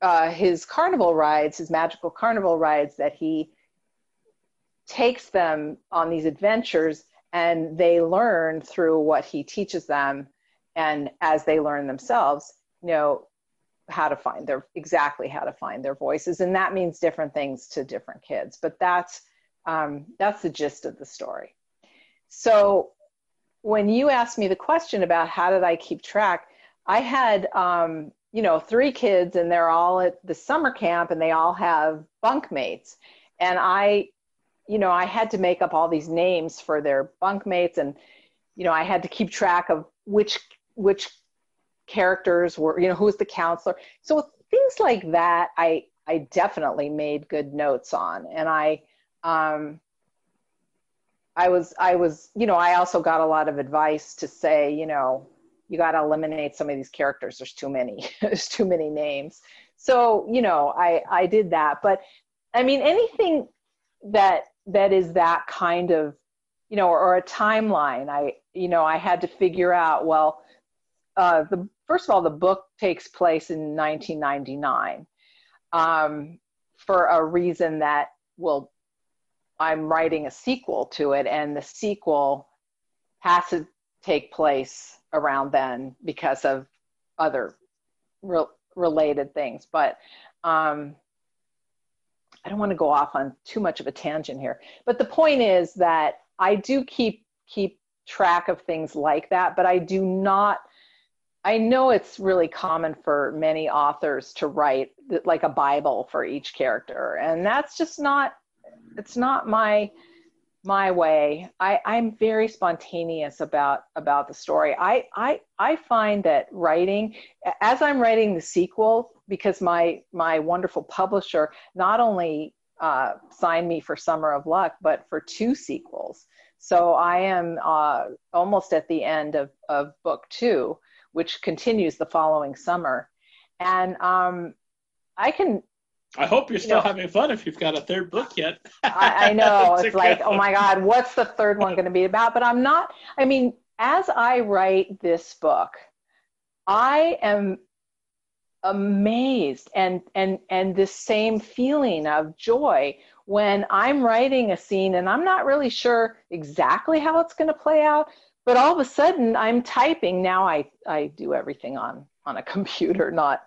uh, his carnival rides, his magical carnival rides, that he takes them on these adventures and they learn through what he teaches them. And as they learn themselves you know how to find their exactly how to find their voices. And that means different things to different kids but that's um, that's the gist of the story. So when you asked me the question about how did I keep track, I had um, you know three kids and they're all at the summer camp and they all have bunk mates, and I, you know, I had to make up all these names for their bunk mates and you know I had to keep track of which which characters were you know who was the counselor. So things like that, I I definitely made good notes on, and I. Um, I was I was you know I also got a lot of advice to say you know you got to eliminate some of these characters. There's too many there's too many names. So you know I I did that. But I mean anything that that is that kind of you know or, or a timeline I you know I had to figure out well uh, the first of all the book takes place in 1999 um, for a reason that will I'm writing a sequel to it, and the sequel has to take place around then because of other re- related things. But um, I don't want to go off on too much of a tangent here. But the point is that I do keep keep track of things like that, but I do not. I know it's really common for many authors to write like a Bible for each character, and that's just not it's not my my way. I, I'm very spontaneous about about the story. I, I I find that writing, as I'm writing the sequel, because my my wonderful publisher not only uh, signed me for Summer of Luck, but for two sequels. So I am uh, almost at the end of, of book two, which continues the following summer. And um, I can I hope you're still having fun if you've got a third book yet. I, I, know. it's like, oh my God, what's the third one going to be about? But I'm not, I mean, as I write this book, I am amazed and and and this same feeling of joy when I'm writing a scene and I'm not really sure exactly how it's going to play out, but all of a sudden I'm typing. Now I I do everything on on a computer, not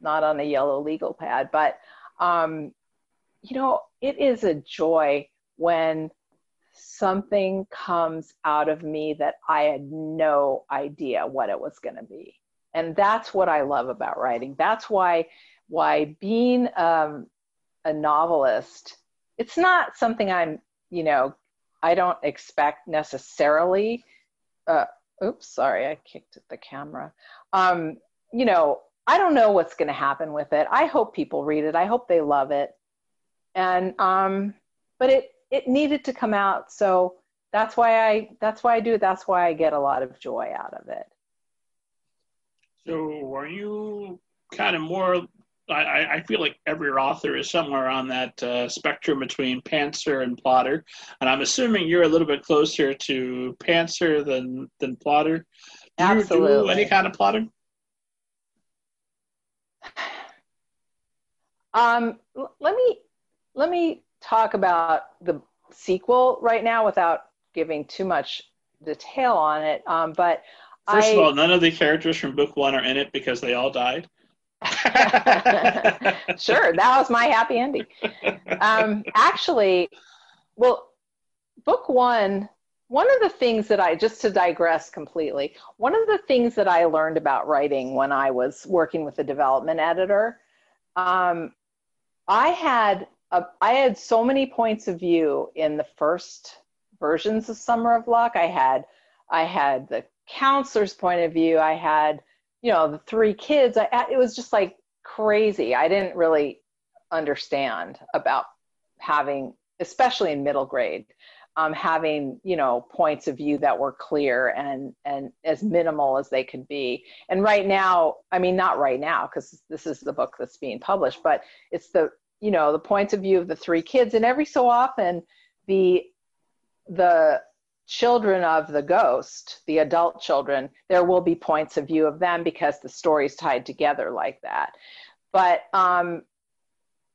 not on a yellow legal pad, but um, you know, it is a joy when something comes out of me that I had no idea what it was going to be. And that's what I love about writing. That's why why being um, a novelist, it's not something I'm, you know, I don't expect necessarily. Uh, oops, sorry, I kicked at the camera. Um, you know, I don't know what's going to happen with it. I hope people read it. I hope they love it. And um, but it it needed to come out, so that's why I that's why I do it. That's why I get a lot of joy out of it. So, are you kind of more? I, I feel like every author is somewhere on that uh, spectrum between pantser and plotter, and I'm assuming you're a little bit closer to pantser than than plotter. Do Absolutely. you do any kind of plotting? Um, let me let me talk about the sequel right now without giving too much detail on it. Um, but first I, of all, none of the characters from book one are in it because they all died. sure, that was my happy ending. Um, actually, well, book one. One of the things that I, just to digress completely, one of the things that I learned about writing when I was working with a development editor um, I had a, I had so many points of view in the first versions of Summer of Luck. I had I had the counselor's point of view. I had you know the three kids. I, it was just like crazy. I didn't really understand about having, especially in middle grade, um, having you know points of view that were clear and and as minimal as they could be and right now i mean not right now because this is the book that's being published but it's the you know the points of view of the three kids. And every so often the the children of the ghost the adult children there will be points of view of them because the story's tied together like that. But um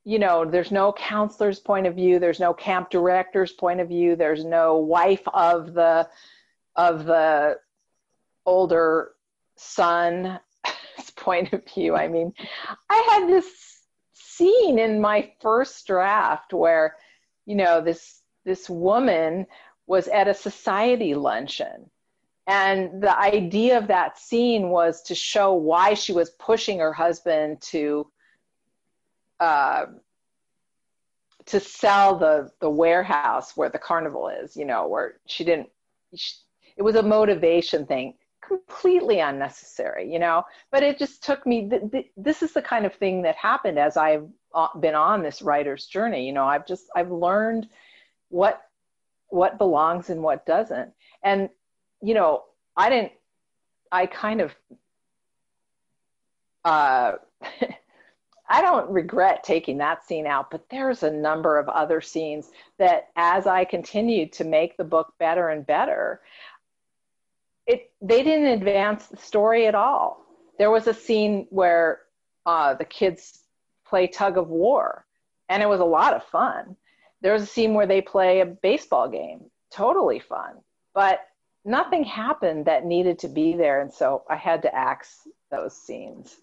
you know there's no counselor's point of view. There's no camp director's point of view. There's no wife of the of the older son's point of view. I mean i had this scene in my first draft where you know this this woman was at a society luncheon. And the idea of that scene was to show why she was pushing her husband to uh, to sell the the warehouse where the carnival is you know where she didn't she, it was a motivation thing completely unnecessary you know? But it just took me th- th- this is the kind of thing that happened as i've uh, been on this writer's journey you know? I've just i've learned what what belongs and what doesn't. And you know i didn't i kind of uh I don't regret taking that scene out, but there's a number of other scenes that as I continued to make the book better and better, it they didn't advance the story at all. There was a scene where uh, the kids play tug of war, and it was a lot of fun. There was a scene where they play a baseball game, totally fun, but nothing happened that needed to be there, and so I had to axe those scenes.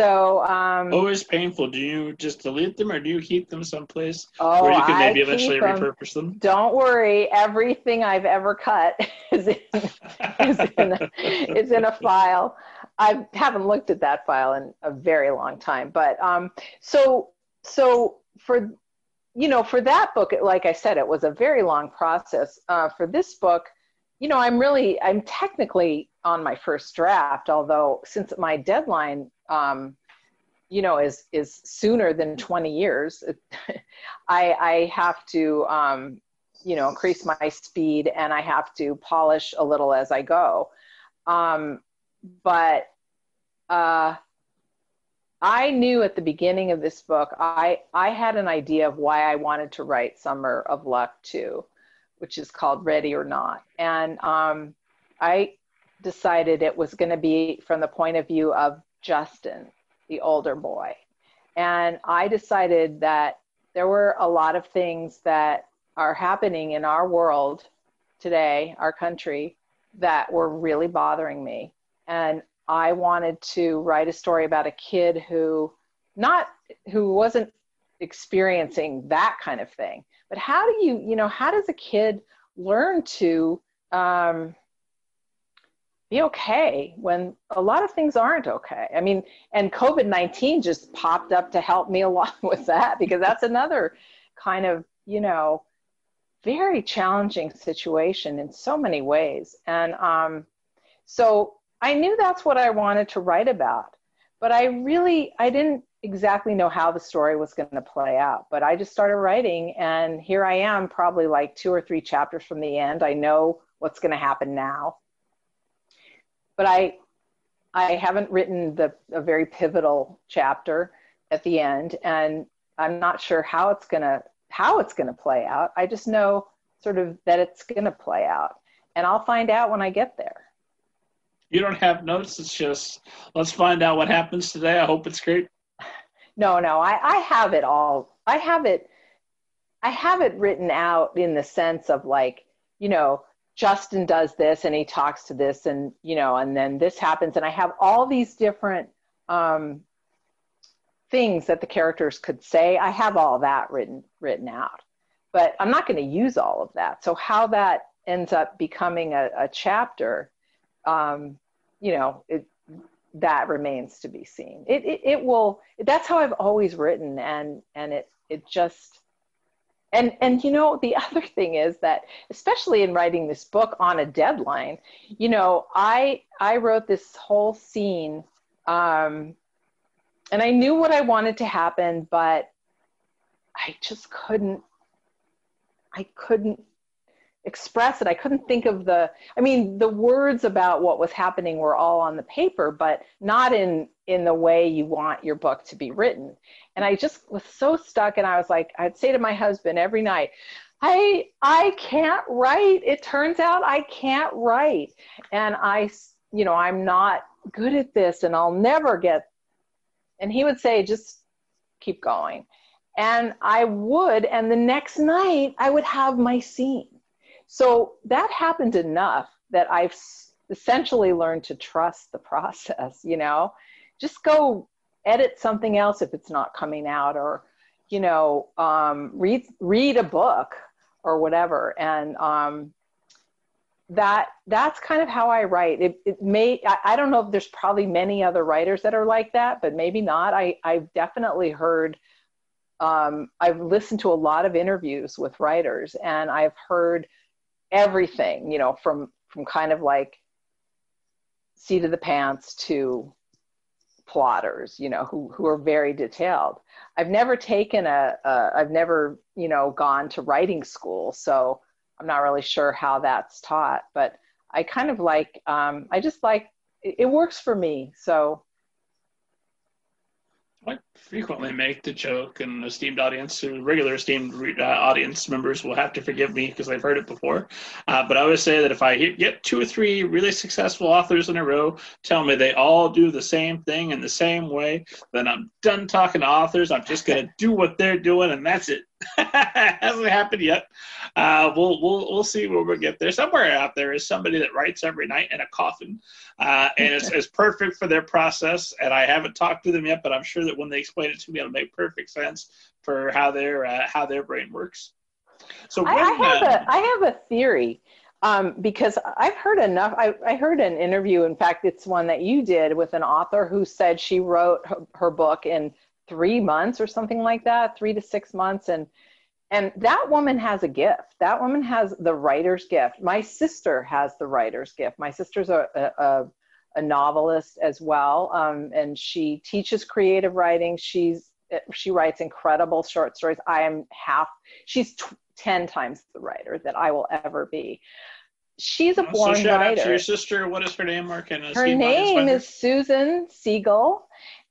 So um, always painful. Do you just delete them, or do you keep them someplace oh, where you can maybe I eventually them. repurpose them? Don't worry, everything I've ever cut is in, is in, a, is in a file. I haven't looked at that file in a very long time, but um, so so for you know for that book, like I said, it was a very long process. Uh, for this book, you know, I'm really I'm technically on my first draft, although since my deadline um, you know is is sooner than 20 years i i have to um, you know increase my speed and i have to polish a little as i go. Um, but uh, i knew at the beginning of this book i i had an idea of why i wanted to write summer of luck 2 which is called ready or not. And um, i decided it was going to be from the point of view of Justin, the older boy. And I decided that there were a lot of things that are happening in our world today, our country, that were really bothering me. And I wanted to write a story about a kid who not who wasn't experiencing that kind of thing. But how do you, you know, how does a kid learn to um, be okay when a lot of things aren't okay. I mean, and COVID 19 just popped up to help me along with that because that's another kind of, you know, very challenging situation in so many ways. And um, so I knew that's what I wanted to write about, but I really, I didn't exactly know how the story was going to play out. But I just started writing, and here I am, probably like two or three chapters from the end. I know what's going to happen now but I I haven't written the a very pivotal chapter at the end, and I'm not sure how it's gonna how it's gonna play out. I just know sort of that it's gonna play out, and I'll find out when I get there. You don't have notes. It's just let's find out what happens today. I hope it's great. No, no, I, I have it all. I have it. I have it written out in the sense of like, you know, Justin does this and he talks to this and you know and then this happens and I have all these different um, things that the characters could say. I have all that written written out, but I'm not going to use all of that. So how that ends up becoming a, a chapter, um, you know, it, that remains to be seen. It, it it will. That's how I've always written, and and it it just and and you know the other thing is that especially in writing this book on a deadline you know i i wrote this whole scene um, and i knew what i wanted to happen but i just couldn't i couldn't express it. I couldn't think of the i mean the words about what was happening were all on the paper but not in in the way you want your book to be written. And i just was so stuck and i was like i'd say to my husband every night i i can't write. It turns out i can't write. And i you know i'm not good at this and i'll never get and he would say just keep going. And i would and the next night i would have my scene. So that happened enough that i've essentially learned to trust the process you know just go edit something else if it's not coming out or you know um, read read a book or whatever and um, that that's kind of how I write. It, it may I, I, don't know if there's probably many other writers that are like that, but maybe not. I I've definitely heard. Um, I've listened to a lot of interviews with writers, and I've heard everything. You know, from from kind of like seat of the pants to plotters. You know, who who are very detailed. I've never taken a. a I've never you know gone to writing school, so I'm not really sure how that's taught, but I kind of like, um, I just like, it, it works for me. So I frequently make the joke, and esteemed audience, regular esteemed uh, audience members will have to forgive me because I've heard it before. Uh, but I always say that if I get two or three really successful authors in a row tell me they all do the same thing in the same way, then I'm done talking to authors. I'm just going to do what they're doing, and that's it. Hasn't happened yet. Uh, we'll we'll we'll see where we get there. Somewhere out there is somebody that writes every night in a coffin, uh, and it's, it's perfect for their process. And I haven't talked to them yet, but I'm sure that when they explain it to me, it'll make perfect sense for how their uh, how their brain works. So when, I, I, have uh, a I have a theory. Um, because I've heard enough. I, I heard an interview. In fact, it's one that you did with an author who said she wrote her, her book in three months or something like that, three to six months. And and that woman has a gift. That woman has the writer's gift. My sister has the writer's gift. My sister's a, a, a novelist as well, um, and she teaches creative writing. She's she writes incredible short stories. I am half. She's t- ten times the writer that I will ever be. She's a born so shout writer. Out to your sister. What is her name? Mark? And her name is Susan Segal,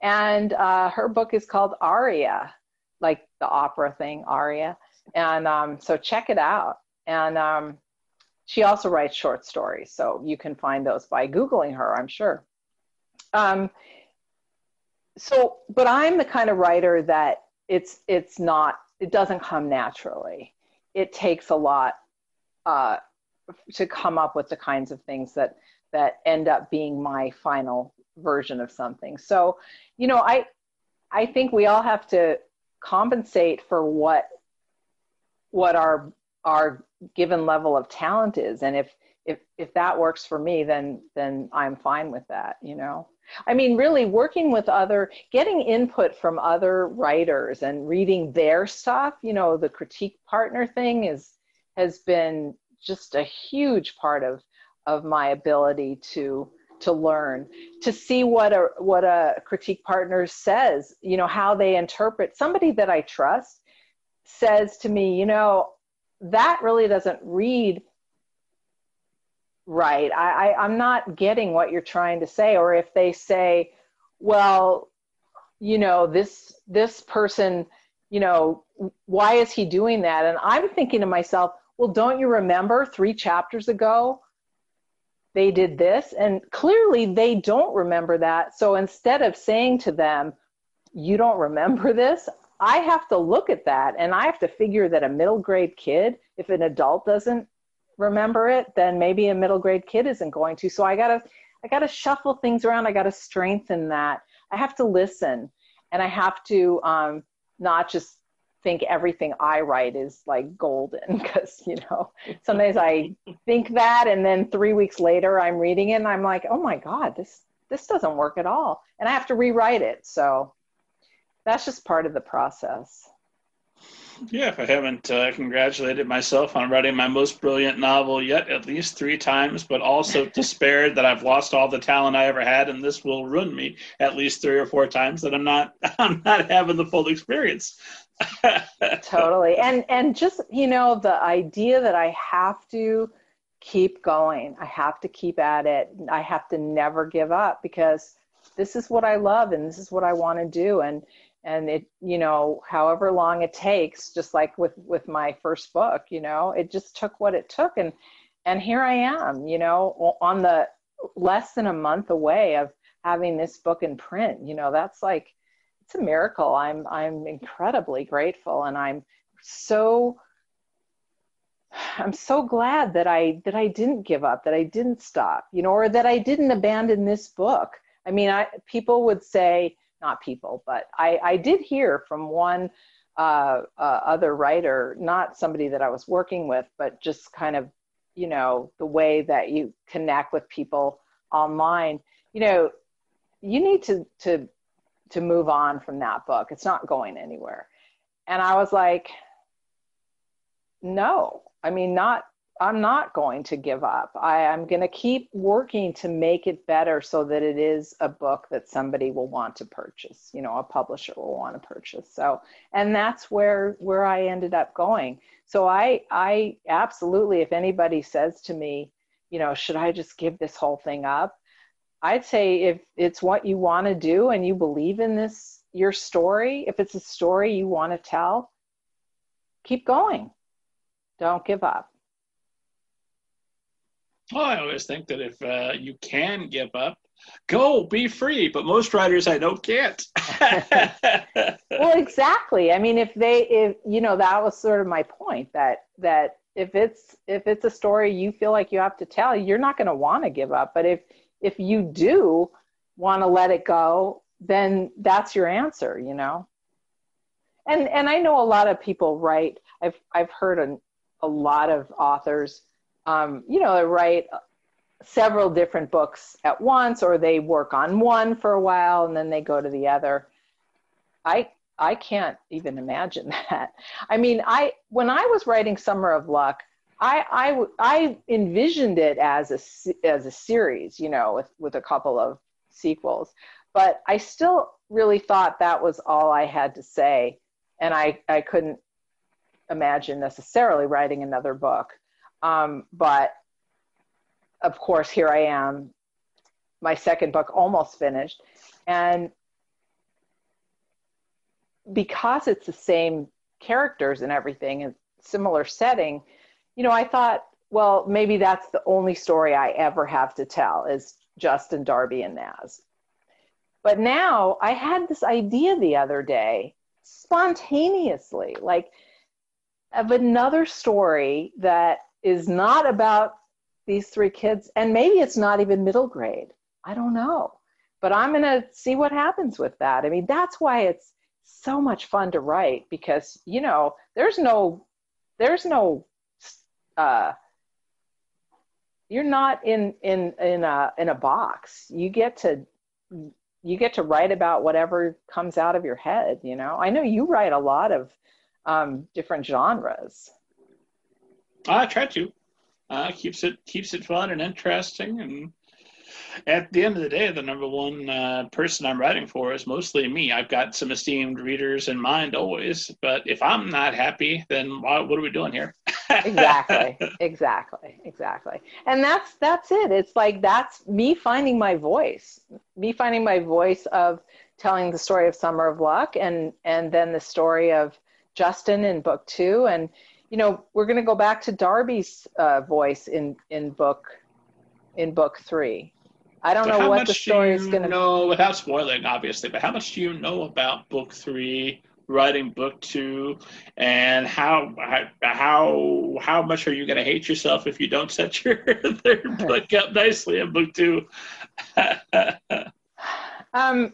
and uh, her book is called Aria, like the opera thing, Aria. And um, so check it out. And um, she also writes short stories, so you can find those by Googling her, I'm sure. Um, so, but I'm the kind of writer that it's it's not it doesn't come naturally. It takes a lot uh, to come up with the kinds of things that that end up being my final version of something. So, you know, I I think we all have to compensate for what what our our given level of talent is and if if if that works for me then then I'm fine with that, you know. I mean, really working with other, getting input from other writers and reading their stuff, you know, the critique partner thing is has been just a huge part of of my ability to to learn to see what a what a critique partner says you know how they interpret. Somebody that i trust says to me you know that really doesn't read right. I, I i'm not getting what you're trying to say. Or if they say well you know this this person you know why is he doing that? And i'm thinking to myself well don't you remember three chapters ago they did this and clearly they don't remember that. So instead of saying to them you don't remember this i have to look at that and i have to figure that a middle grade kid if an adult doesn't remember it then maybe a middle grade kid isn't going to. So i gotta i gotta shuffle things around. I gotta strengthen that. I have to listen and i have to um, not just think everything I write is like golden because, you know, sometimes I think that and then three weeks later I'm reading it and I'm like, oh my God, this this doesn't work at all. And I have to rewrite it. So that's just part of the process. Yeah, if I haven't uh, congratulated myself on writing my most brilliant novel yet, at least three times, but also despaired that I've lost all the talent I ever had, and this will ruin me at least three or four times. That I'm not, I'm not having the full experience. Totally, and and just you know the idea that I have to keep going, I have to keep at it, I have to never give up because this is what I love and this is what I want to do, and and it you know however long it takes just like with with my first book you know it just took what it took. And and here i am you know on the less than a month away of having this book in print you know that's like it's a miracle. I'm i'm incredibly grateful and i'm so i'm so glad that i that i didn't give up that i didn't stop you know or that i didn't abandon this book. I mean i people would say not people, but I, I did hear from one uh, uh, other writer, not somebody that I was working with, but just kind of, you know the way that you connect with people online. You know you need to to to move on from that book. It's not going anywhere. And i was like no i mean not i'm not going to give up. I am going to keep working to make it better so that it is a book that somebody will want to purchase you know a publisher will want to purchase. So and that's where where i ended up going. So i i absolutely if anybody says to me you know should i just give this whole thing up i'd say if it's what you want to do and you believe in this your story if it's a story you want to tell keep going don't give up well, I always think that if uh, you can give up, go be free. But most writers I know can't. well, exactly. I mean, if they, if you know, that was sort of my point that that if it's if it's a story you feel like you have to tell, you're not going to want to give up. But if if you do want to let it go, then that's your answer. You know. And and I know a lot of people write. I've I've heard a, a lot of authors um, you know, write several different books at once, or they work on one for a while and then they go to the other. I I can't even imagine that. I mean, I when I was writing Summer of Luck, I I I envisioned it as a as a series, you know, with with a couple of sequels, but I still really thought that was all I had to say, and I I couldn't imagine necessarily writing another book. Um, but of course, here I am, my second book almost finished. And because it's the same characters and everything and similar setting, you know, I thought, well, maybe that's the only story I ever have to tell is Justin, Darby, and Naz. But now I had this idea the other day, spontaneously, like of another story that is not about these three kids and maybe it's not even middle grade. I don't know. But i'm going to see what happens with that. I mean that's why it's so much fun to write because you know there's no there's no uh you're not in in in a in a box you get to you get to write about whatever comes out of your head you know i know you write a lot of um, different genres I try to. Uh, keeps it keeps it fun and interesting, and at the end of the day, the number one uh, person I'm writing for is mostly me. I've got some esteemed readers in mind always, but if I'm not happy, then why, what are we doing here? Exactly, exactly, exactly. And that's that's it. It's like that's me finding my voice, me finding my voice of telling the story of Summer of Luck, and and then the story of Justin in book two, and you know, we're going to go back to Darby's uh, voice in in book in book three. I don't so know what the story is going to. know without spoiling, obviously, but how much do you know about book three? Writing book two, and how how how much are you going to hate yourself if you don't set your third book up nicely in book two? um,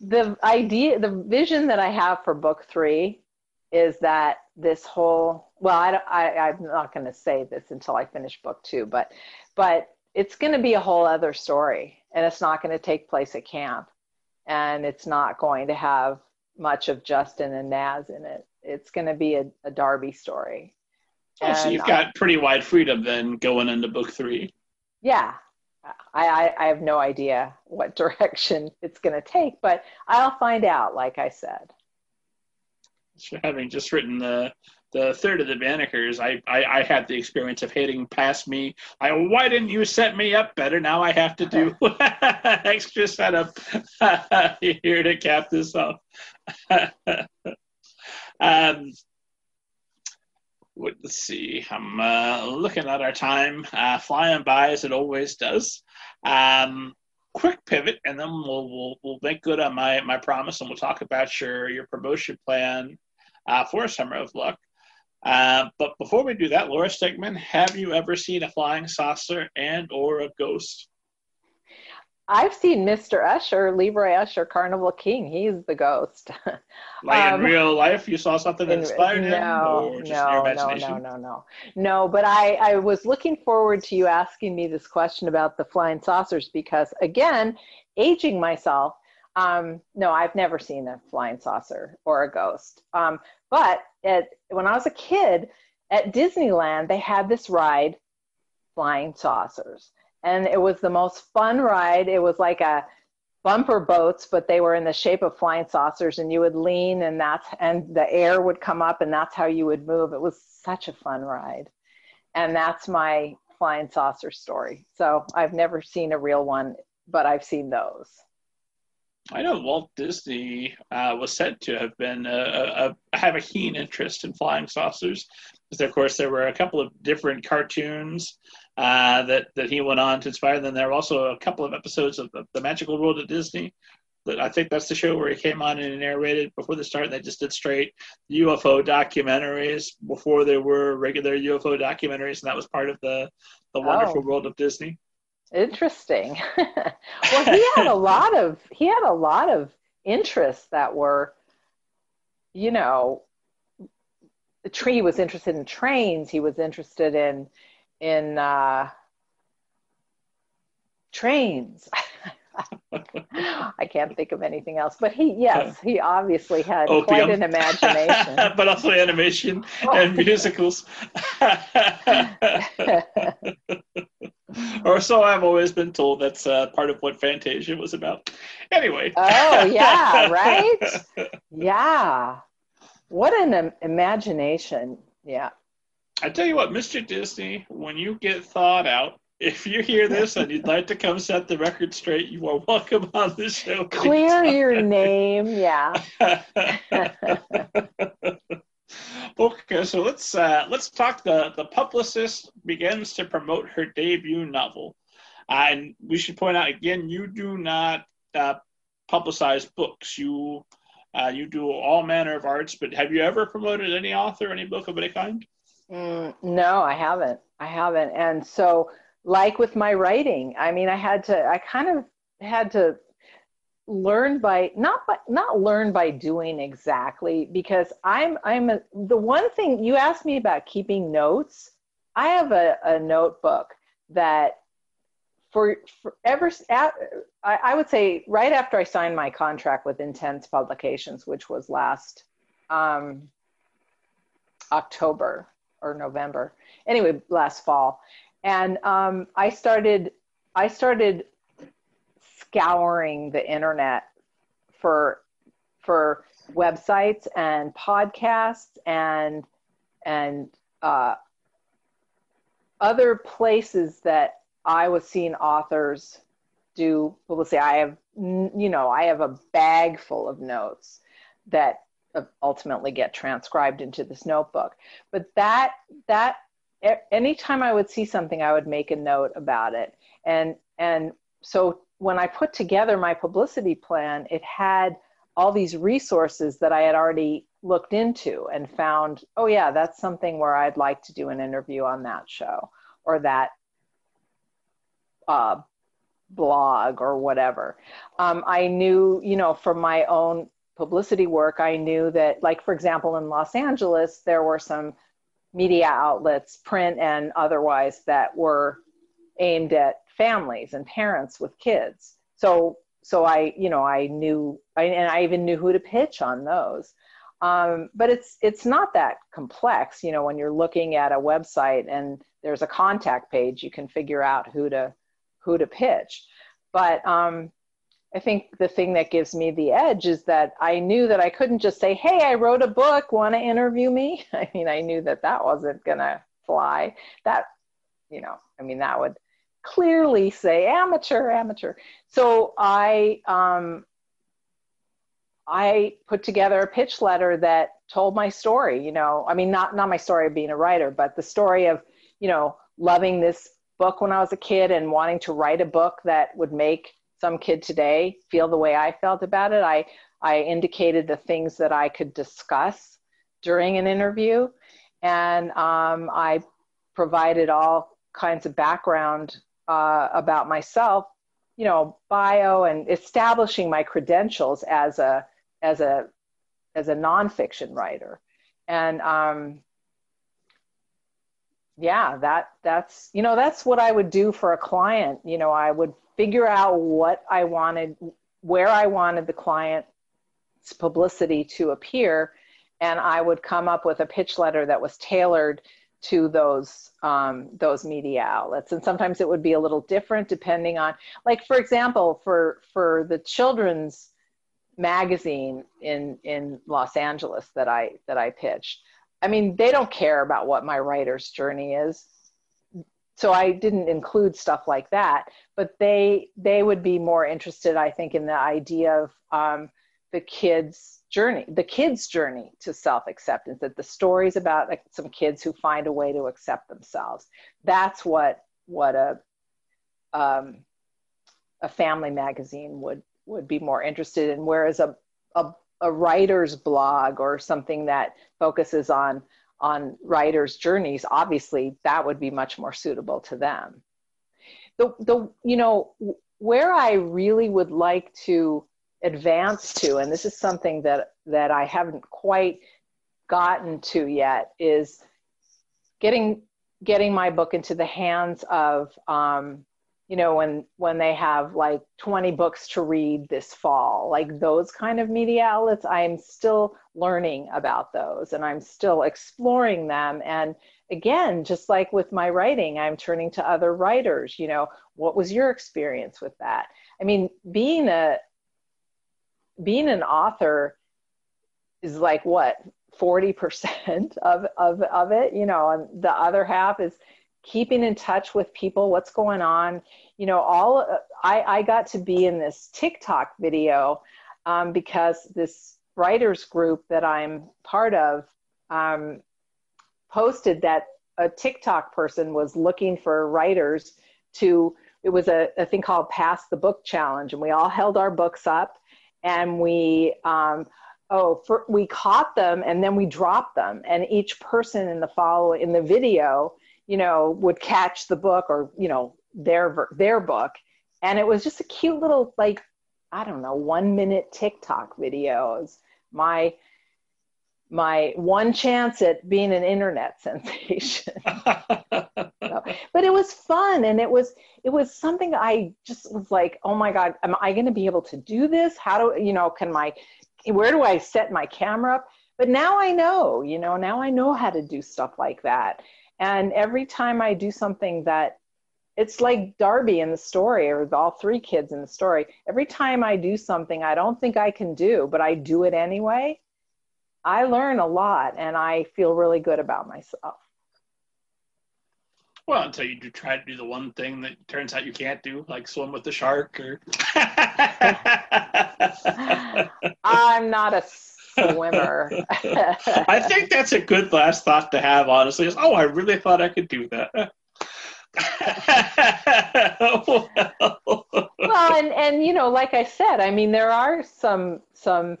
the idea, the vision that I have for book three is that this whole well I, I i'm not going to say this until i finish book two but but it's going to be a whole other story and it's not going to take place at camp and it's not going to have much of justin and naz in it. It's going to be a, a darby story. Oh, so you've got pretty wide freedom then going into book three. Yeah. I, I, I have no idea what direction it's going to take but i'll find out like i said. Having just written the the third of the Banneker's, I, I, I had the experience of hitting past me. I why didn't you set me up better? Now I have to do extra setup here to cap this off. um, let's see. I'm uh, looking at our time, uh, flying by as it always does. Um, quick pivot, and then we'll, we'll we'll make good on my my promise, and we'll talk about your your promotion plan uh, for Summer of Luck. Uh, but before we do that, Laura Stegman, have you ever seen a flying saucer and or a ghost? I've seen Mr. Usher, Leroy Usher, Carnival King. He's the ghost. like um, in real life, you saw something that inspired in, him, no, no, no, no, no, no, no. But I, I was looking forward to you asking me this question about the flying saucers because, again, aging myself. Um, no, I've never seen a flying saucer or a ghost. Um, but at, when I was a kid at Disneyland, they had this ride, flying saucers and it was the most fun ride. It was like a bumper boats, but they were in the shape of flying saucers, and you would lean, and that's and the air would come up, and that's how you would move. It was such a fun ride, and that's my flying saucer story. So I've never seen a real one, but I've seen those. I know Walt Disney uh, was said to have been a, a, have a keen interest in flying saucers. Because of course, there were a couple of different cartoons uh, that that he went on to inspire. Then there were also a couple of episodes of the, the Magical World of Disney. That I think that's the show where he came on and narrated before the start. They just did straight UFO documentaries before there were regular UFO documentaries, and that was part of the the wonderful oh. world of Disney. Interesting. well, he had a lot of he had a lot of interests that were, you know, the tree. Was interested in trains. He was interested in in uh, trains. I can't think of anything else. But he, yes, he obviously had Opium. quite an imagination. but also animation oh. and musicals. or so I've always been told. That's uh, part of what Fantasia was about. Anyway. oh yeah, right. Yeah. What an imagination. Yeah. I tell you what, Mr. Disney, when you get thawed out, if you hear this and you'd like to come set the record straight, you are welcome on the show. Clear your name, yeah. okay, so let's uh, let's talk. The the publicist begins to promote her debut novel, uh, and we should point out again, you do not uh, publicize books. You uh, you do all manner of arts. But have you ever promoted any author, any book of any kind? Mm, no, I haven't. I haven't. And so, like with my writing, I mean, I had to, I kind of had to learn by not by not learn by doing exactly because i'm i'm a, the one thing you asked me about keeping notes. I have a, a notebook that for, for ever at, I, I would say right after i signed my contract with intense publications which was last um, october or November. Anyway, last fall, and um, I started I started scouring the internet for for websites and podcasts and and uh, other places that I was seeing authors do publicity. I have you know I have a bag full of notes that ultimately get transcribed into this notebook. But that that anytime I would see something, I would make a note about it. And and so when I put together my publicity plan, it had all these resources that I had already looked into and found, oh yeah, that's something where I'd like to do an interview on that show or that uh, blog or whatever. Um, I knew, you know, from my own publicity work, I knew that, like, for example, in Los Angeles, there were some media outlets, print and otherwise, that were aimed at families and parents with kids. So, so I, you know, I knew, I, and I even knew who to pitch on those. Um, but it's it's not that complex, you know. When you're looking at a website and there's a contact page, you can figure out who to who to pitch. But um, I think the thing that gives me the edge is that I knew that I couldn't just say, "Hey, I wrote a book. Want to interview me?" I mean, I knew that that wasn't gonna fly. That, you know, I mean, that would clearly say amateur, amateur. So I, um, I put together a pitch letter that told my story. You know, I mean, not not my story of being a writer, but the story of, you know, loving this book when I was a kid and wanting to write a book that would make some kid today feel the way I felt about it. I, I indicated the things that I could discuss during an interview, and um, I provided all kinds of background uh, about myself, you know, bio and establishing my credentials as a as a as a nonfiction writer, and um, yeah, that that's you know that's what I would do for a client. You know, I would figure out what I wanted, where I wanted the client's publicity to appear, and I would come up with a pitch letter that was tailored to those um, those media outlets. And sometimes it would be a little different depending on like for example for for the children's magazine in in los angeles that i that i pitched i mean they don't care about what my writer's journey is so i didn't include stuff like that but they they would be more interested i think in the idea of um, the kids journey the kids journey to self-acceptance that the stories about like some kids who find a way to accept themselves. That's what what a um, a family magazine would would be more interested in whereas a, a a writer's blog or something that focuses on on writers journeys obviously that would be much more suitable to them. The the you know where i really would like to advance to, and this is something that that I haven't quite gotten to yet, is getting getting my book into the hands of um, you know when when they have like 20 books to read this fall like those kind of media outlets i'm still learning about those and i'm still exploring them. And again just like with my writing i'm turning to other writers you know what was your experience with that? I mean being a being an author is like what 40% of, of, of it, you know, and the other half is keeping in touch with people, what's going on. You know, all I, I got to be in this TikTok video um, because this writers group that I'm part of um, posted that a TikTok person was looking for writers to, it was a, a thing called Pass the Book Challenge. And we all held our books up and we um, oh for, we caught them and then we dropped them and each person in the follow in the video you know would catch the book or you know their their book. And it was just a cute little like i don't know one minute tiktok videos. My my one chance at being an internet sensation. So, but it was fun and it was it was something i just was like oh my god am i going to be able to do this? How do you know can my where do i set my camera up? But now i know you know now i know how to do stuff like that and every time i do something that it's like darby in the story or all three kids in the story every time i do something i don't think i can do but i do it anyway I learn a lot and I feel really good about myself. Well, until you do try to do the one thing that turns out you can't do, like swim with the shark or I'm not a swimmer. I think that's a good last thought to have, honestly. Is oh, I really thought I could do that. well. well, and and you know, like I said, I mean, there are some some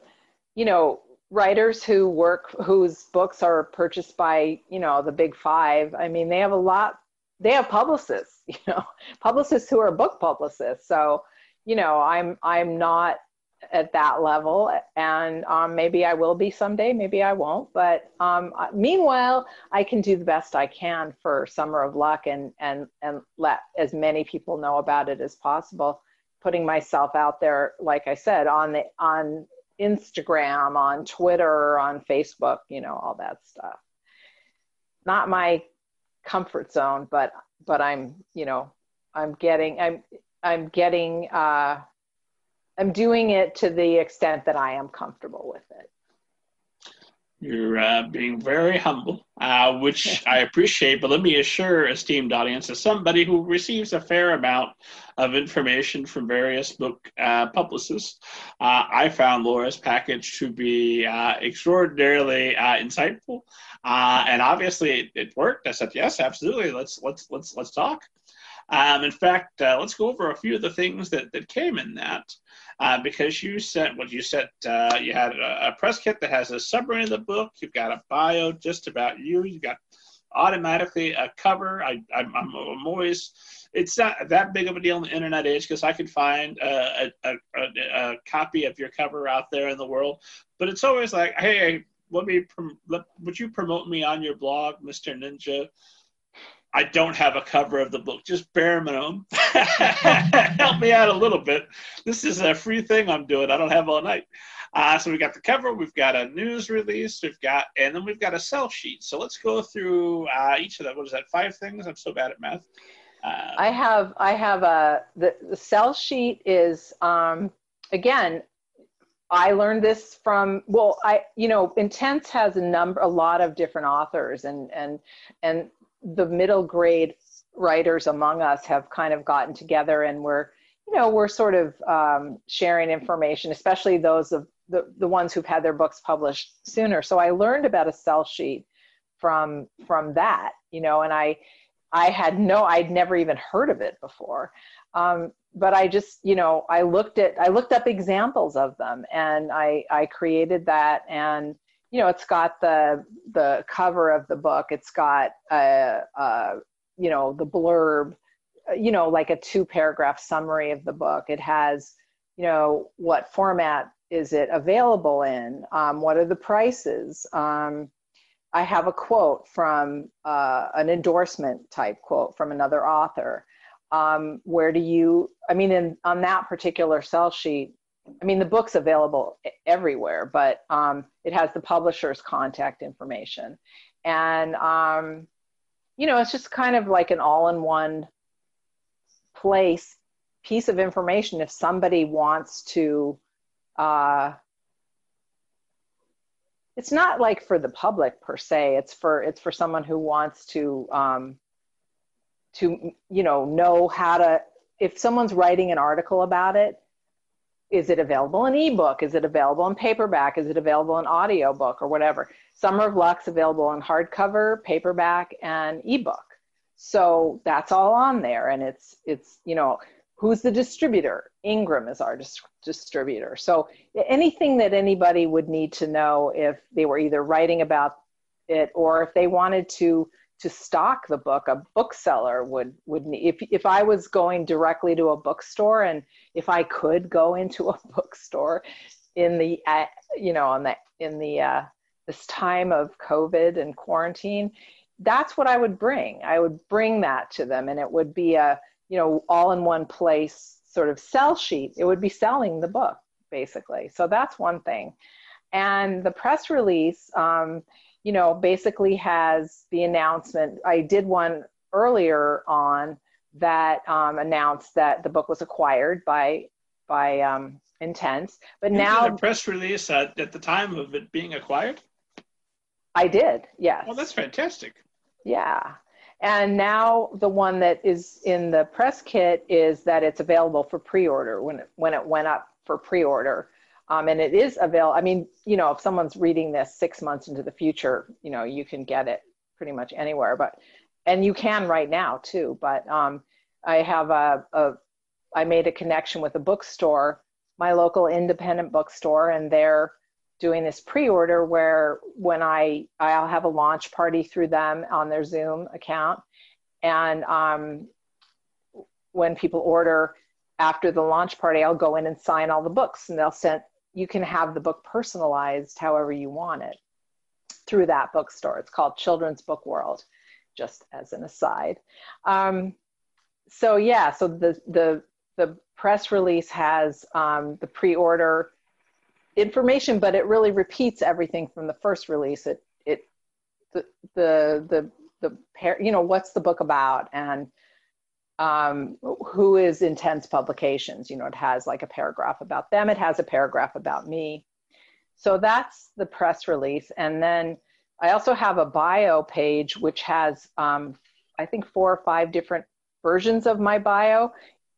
you know writers who work whose books are purchased by you know the big five i mean they have a lot they have publicists you know publicists who are book publicists so you know i'm i'm not at that level. And um, maybe i will be someday maybe i won't. But um, meanwhile i can do the best i can for summer of luck and and and let as many people know about it as possible. Putting myself out there like i said on the on Instagram, on Twitter, on Facebook, you know, all that stuff. Not my comfort zone, but but I'm, you know, I'm getting I'm I'm getting uh I'm doing it to the extent that I am comfortable with it. You're uh, being very humble, uh, which I appreciate. But let me assure esteemed audience, as somebody who receives a fair amount of information from various book uh, publicists, uh, I found Laura's package to be uh, extraordinarily uh, insightful, and obviously it, it, worked. I said, "Yes, absolutely. Let's let's let's let's talk." Um, in fact, let's go over a few of the things that that came in that uh, because you sent what you sent. Uh, you had a, a, press kit that has a summary of the book. You've got a bio just about you. You've got automatically a cover. I, I'm, I'm always it's not that big of a deal in the internet age because I could find a, a, a, copy of your cover out there in the world. But it's always like, hey, let me, let, would you promote me on your blog, Mr. Ninja? I don't have a cover of the book, just bare minimum. Help me out a little bit. This is a free thing I'm doing. I don't have all night. Uh, so we got the cover, we've got a news release, we've got, and then we've got a sell sheet. So let's go through uh, each of them. What is that? Five things. I'm so bad at math. Uh, I have, I have a the, the sell sheet is um, again. I learned this from well, I you know, Intense has a number, a lot of different authors, and and and the middle grade writers among us have kind of gotten together and we're you know we're sort of um, sharing information especially those of the, the ones who've had their books published sooner. So i learned about a sell sheet from from that you know and i i had no i'd never even heard of it before. Um, but i just you know i looked at i looked up examples of them and i i created that and you know, it's got the the cover of the book. It's got a, you know the blurb, you know, like a two paragraph summary of the book. It has you know what format is it available in? Um, what are the prices? Um, I have a quote from uh, an endorsement type quote from another author. Um, where do you? I mean, in on that particular sell sheet, I mean, the book's available everywhere, but um, it has the publisher's contact information. And, um, you know, it's just kind of like an all in one place piece of information if somebody wants to. Uh, it's not like for the public per se. It's for it's for someone who wants to um, to you know know how to. If someone's writing an article about it, is it available in ebook? Is it available in paperback? Is it available in audiobook or whatever? Summer of Luck's available in hardcover, paperback, and ebook. So that's all on there. And it's, it's you know, who's the distributor? Ingram is our dis- distributor. So anything that anybody would need to know if they were either writing about it or if they wanted to to stock the book a bookseller would would need if if I was going directly to a bookstore and if I could go into a bookstore in the uh, you know on the in the uh, this time of COVID and quarantine that's what I would bring. I would bring that to them and it would be a you know all in one place sort of sell sheet. It would be selling the book basically. So that's one thing. And the press release um, you know, basically has the announcement. I did one earlier on that um, announced that the book was acquired by by um, Intense, but you now a press release at, at the time of it being acquired. I did, yes. Well, that's fantastic. Yeah, and now the one that is in the press kit is that it's available for pre-order when it, when it went up for pre-order um, and it is available. I mean, you know, if someone's reading this six months into the future, you know, you can get it pretty much anywhere. But and you can right now too. But um, I have a, a I made a connection with a bookstore, my local independent bookstore, and they're doing this pre-order where when I I'll have a launch party through them on their Zoom account, and um, when people order after the launch party, I'll go in and sign all the books, and they'll send you can have the book personalized however you want it through that bookstore. It's called Children's Book World, just as an aside. Um, so yeah, so the the the press release has um, the pre-order information, but it really repeats everything from the first release. It it the the the the pair, you know, what's the book about and um, who is Intense Publications. You know, it has like a paragraph about them, it has a paragraph about me. So that's the press release. And then I also have a bio page which has, um, I think, four or five different versions of my bio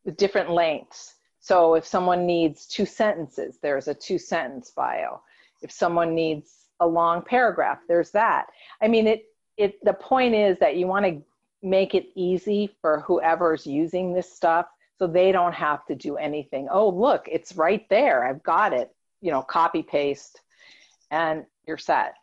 with different lengths. So if someone needs two sentences, there's a two sentence bio. If someone needs a long paragraph, there's that. I mean, it, it, the point is that you want to make it easy for whoever's using this stuff so they don't have to do anything. Oh, look, it's right there. I've got it. You know, copy paste and you're set.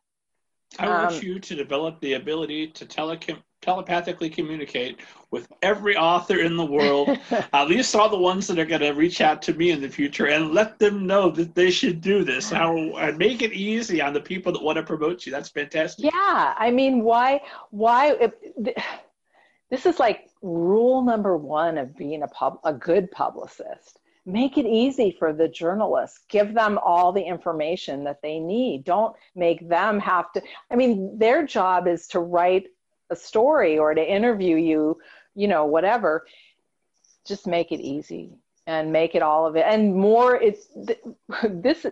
I want um, you to develop the ability to telecom- telepathically communicate with every author in the world, at least all the ones that are going to reach out to me in the future, and let them know that they should do this. How and make it easy on the people that want to promote you. That's fantastic. Yeah, I mean, why? Why? This is like rule number one of being a pub, a good publicist. Make it easy for the journalists. Give them all the information that they need. Don't make them have to. I mean, their job is to write a story or to interview you, you know, whatever, just make it easy and make it all of it. And more, it's this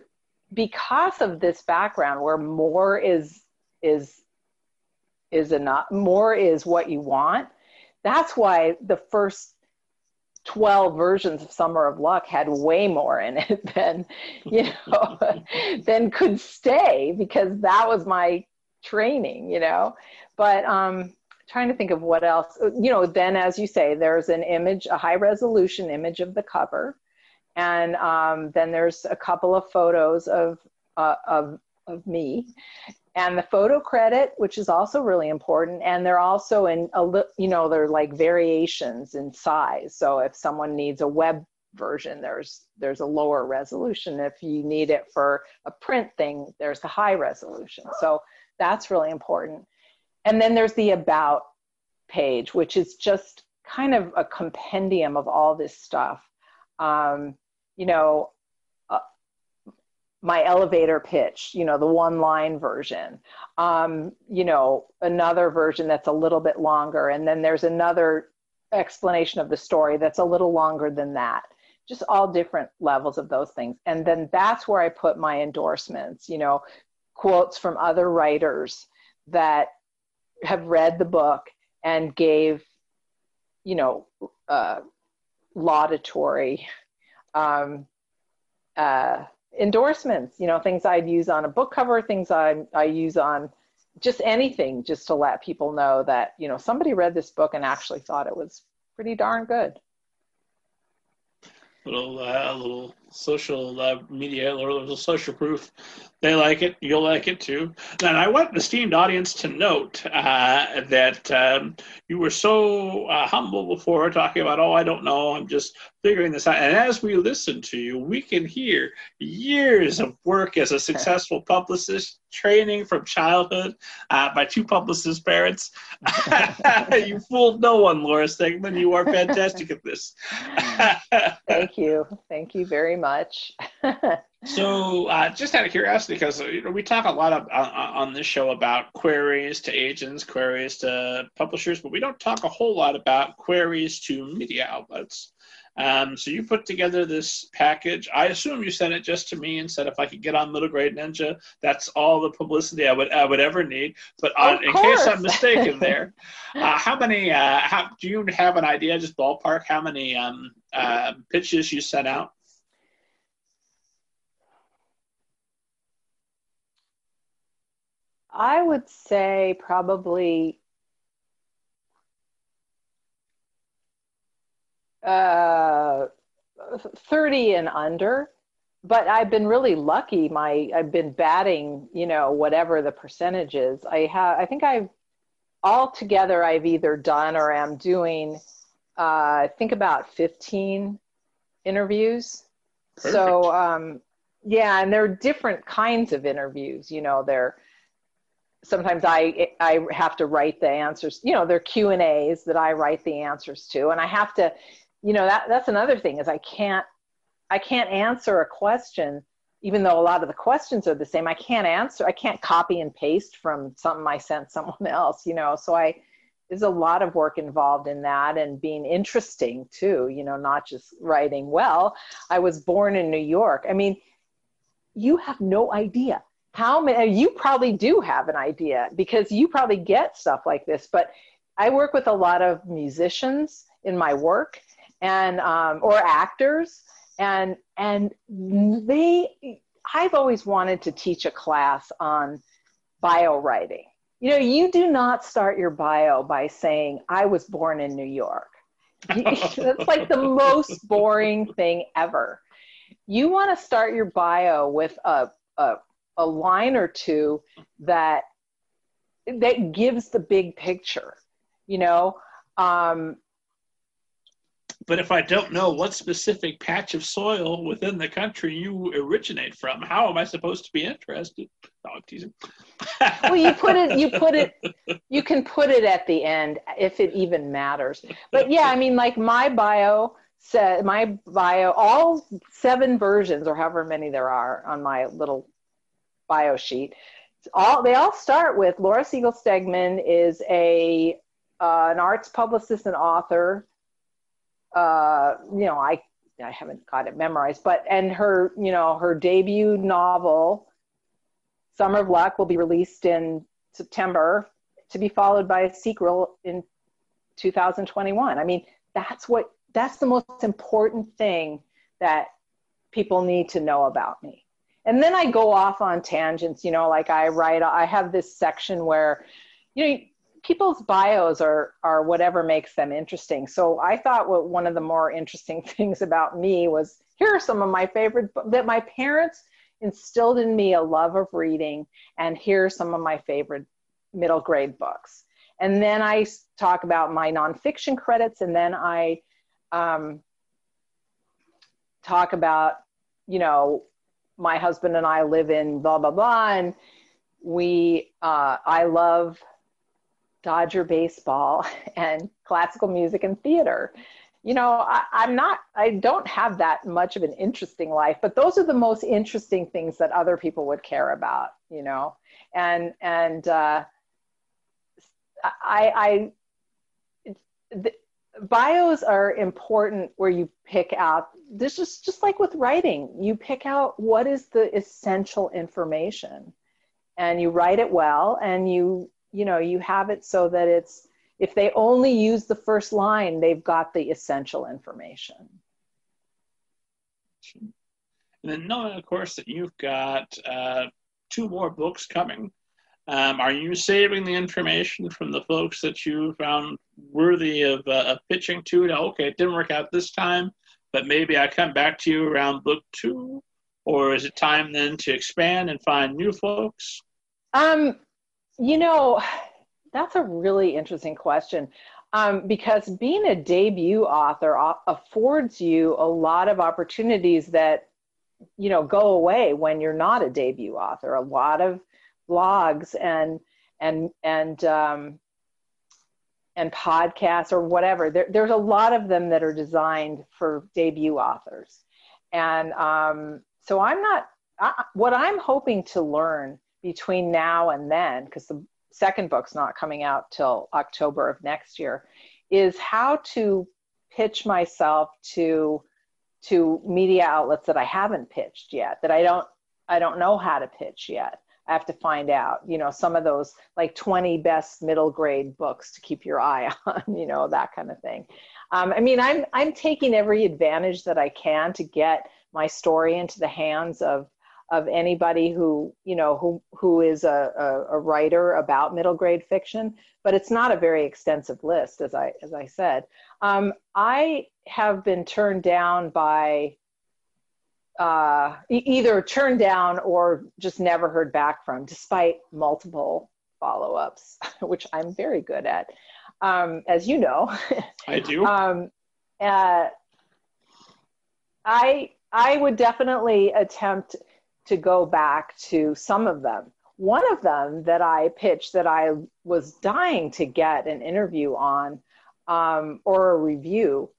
because of this background where more is is is enough more is what you want that's why the first 12 versions of summer of luck had way more in it than you know than could stay because that was my training you know but um, trying to think of what else. You know, then as you say, there's an image, a high resolution image of the cover, and um, then there's a couple of photos of uh, of of me, and the photo credit, which is also really important. And they're also in a you know they're like variations in size. So if someone needs a web version there's there's a lower resolution if you need it for a print thing there's the high resolution so that's really important and then there's the about page, which is just kind of a compendium of all this stuff. Um, you know, my elevator pitch, you know, the one line version, um, you know, another version that's a little bit longer. And then there's another explanation of the story that's a little longer than that. Just all different levels of those things. And then that's where I put my endorsements, you know, quotes from other writers that have read the book and gave, you know, uh, laudatory um, uh, endorsements, you know, things I'd use on a book cover, things I, I use on just anything, just to let people know that, you know, somebody read this book and actually thought it was pretty darn good little uh, little social uh, media or little social proof. They like it. You'll like it too. And I want the esteemed audience to note uh, that um, you were so uh, humble before talking about, oh, I don't know, I'm just figuring this out. And as we listen to you, we can hear years of work as a successful publicist, training from childhood uh, by two publicist parents. you fooled no one, Laura Stegman. You are fantastic at this. Thank you. Thank you very much. so, uh, just out of curiosity, because you know, we talk a lot of, uh, on this show about queries to agents, queries to publishers, but we don't talk a whole lot about queries to media outlets. Um, so you put together this package. I assume you sent it just to me and said if I could get on Middle Grade Ninja, that's all the publicity I would I would ever need. But on, in case I'm mistaken, there, uh, how many? Uh, how do you have an idea? Just ballpark how many um, uh, pitches you sent out? I would say probably uh, 30 and under. But i've been really lucky. My i've been batting you know whatever the percentage is i have i think i've altogether i've either done or am doing uh, i think about 15 interviews. Perfect. so um, yeah and they're different kinds of interviews. You know they're sometimes I I have to write the answers. You know, they're Q and A's that I write the answers to, and I have to you know that that's another thing is i can't i can't answer a question even though a lot of the questions are the same i can't answer i can't copy and paste from something i sent someone else you know so i there's a lot of work involved in that and being interesting too you know not just writing well i was born in new york i mean you have no idea how many you probably do have an idea because you probably get stuff like this but i work with a lot of musicians in my work and um, or actors and and they i've always wanted to teach a class on bio writing. You know you do not start your bio by saying i was born in new york. That's like the most boring thing ever. You want to start your bio with a, a, a line or two that that gives the big picture you know. Um, but if I don't know what specific patch of soil within the country you originate from, how am I supposed to be interested? Oh, teasing. well, you put it, you put it, you can put it at the end if it even matters. But yeah, I mean, like my bio said, my bio, all seven versions or however many there are on my little bio sheet, all they all start with Laura Segal Stegman is a uh, an arts publicist and author uh, you know, I I haven't got it memorized, but and her, you know, her debut novel, Summer of Luck, will be released in September, to be followed by a sequel in 2021. I mean, that's what that's the most important thing that people need to know about me. And then I go off on tangents, you know, like I write, I have this section where, you know, people's bios are are whatever makes them interesting. So I thought what one of the more interesting things about me was here are some of my favorite that my parents instilled in me a love of reading and here are some of my favorite middle grade books. And then I talk about my nonfiction credits and then I um, talk about, you know, my husband and I live in blah, blah, blah. And we, uh, I love Dodger baseball and classical music and theater. You know, I, I'm not, I don't have that much of an interesting life, but those are the most interesting things that other people would care about, you know? And, and, uh, I, I, bios are important where you pick out this is just like with writing you pick out what is the essential information. And you write it well and you you know you have it so that it's if they only use the first line they've got the essential information. And then knowing of course that you've got uh, two more books coming um, are you saving the information from the folks that you found worthy of, uh, of pitching to? Now, okay, it didn't work out this time, but maybe I come back to you around book two, or is it time then to expand and find new folks? Um, you know, that's a really interesting question um, because being a debut author affords you a lot of opportunities that, you know, go away when you're not a debut author. A lot of blogs and and and um, and podcasts or whatever. There, there's a lot of them that are designed for debut authors, and um, so I'm not. I, what I'm hoping to learn between now and then, because the second book's not coming out till October of next year, is how to pitch myself to to media outlets that I haven't pitched yet, that I don't I don't know how to pitch yet. I have to find out, you know, some of those like 20 best middle grade books to keep your eye on, you know, that kind of thing. Um, I mean, I'm I'm taking every advantage that I can to get my story into the hands of of anybody who you know who who is a, a, a, writer about middle grade fiction but it's not a very extensive list as i as i said um, i have been turned down by uh, either turned down or just never heard back from despite multiple follow-ups which i'm very good at. Um, as you know. I do. Um, uh, i i would definitely attempt to go back to some of them. One of them that I pitched that I was dying to get an interview on um, or a review,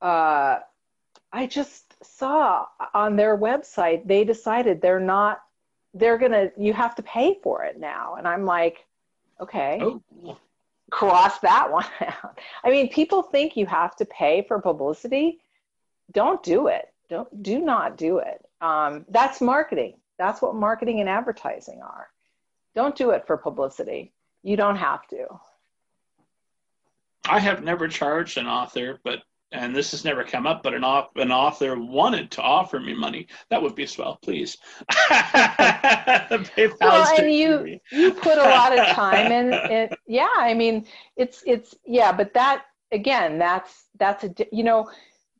uh, I just saw on their website they decided they're not, they're gonna, you have to pay for it now. And I'm like, okay. Oh cross that one out. I mean, people think you have to pay for publicity. Don't do it. Don't do not do it. Um, that's marketing. That's what marketing and advertising are. Don't do it for publicity. You don't have to. I have never charged an author, but and this has never come up, but an, an author wanted to offer me money. That would be swell, please. well, and you you put a lot of time in it. Yeah, I mean, it's it's yeah, but that again, that's that's a you know,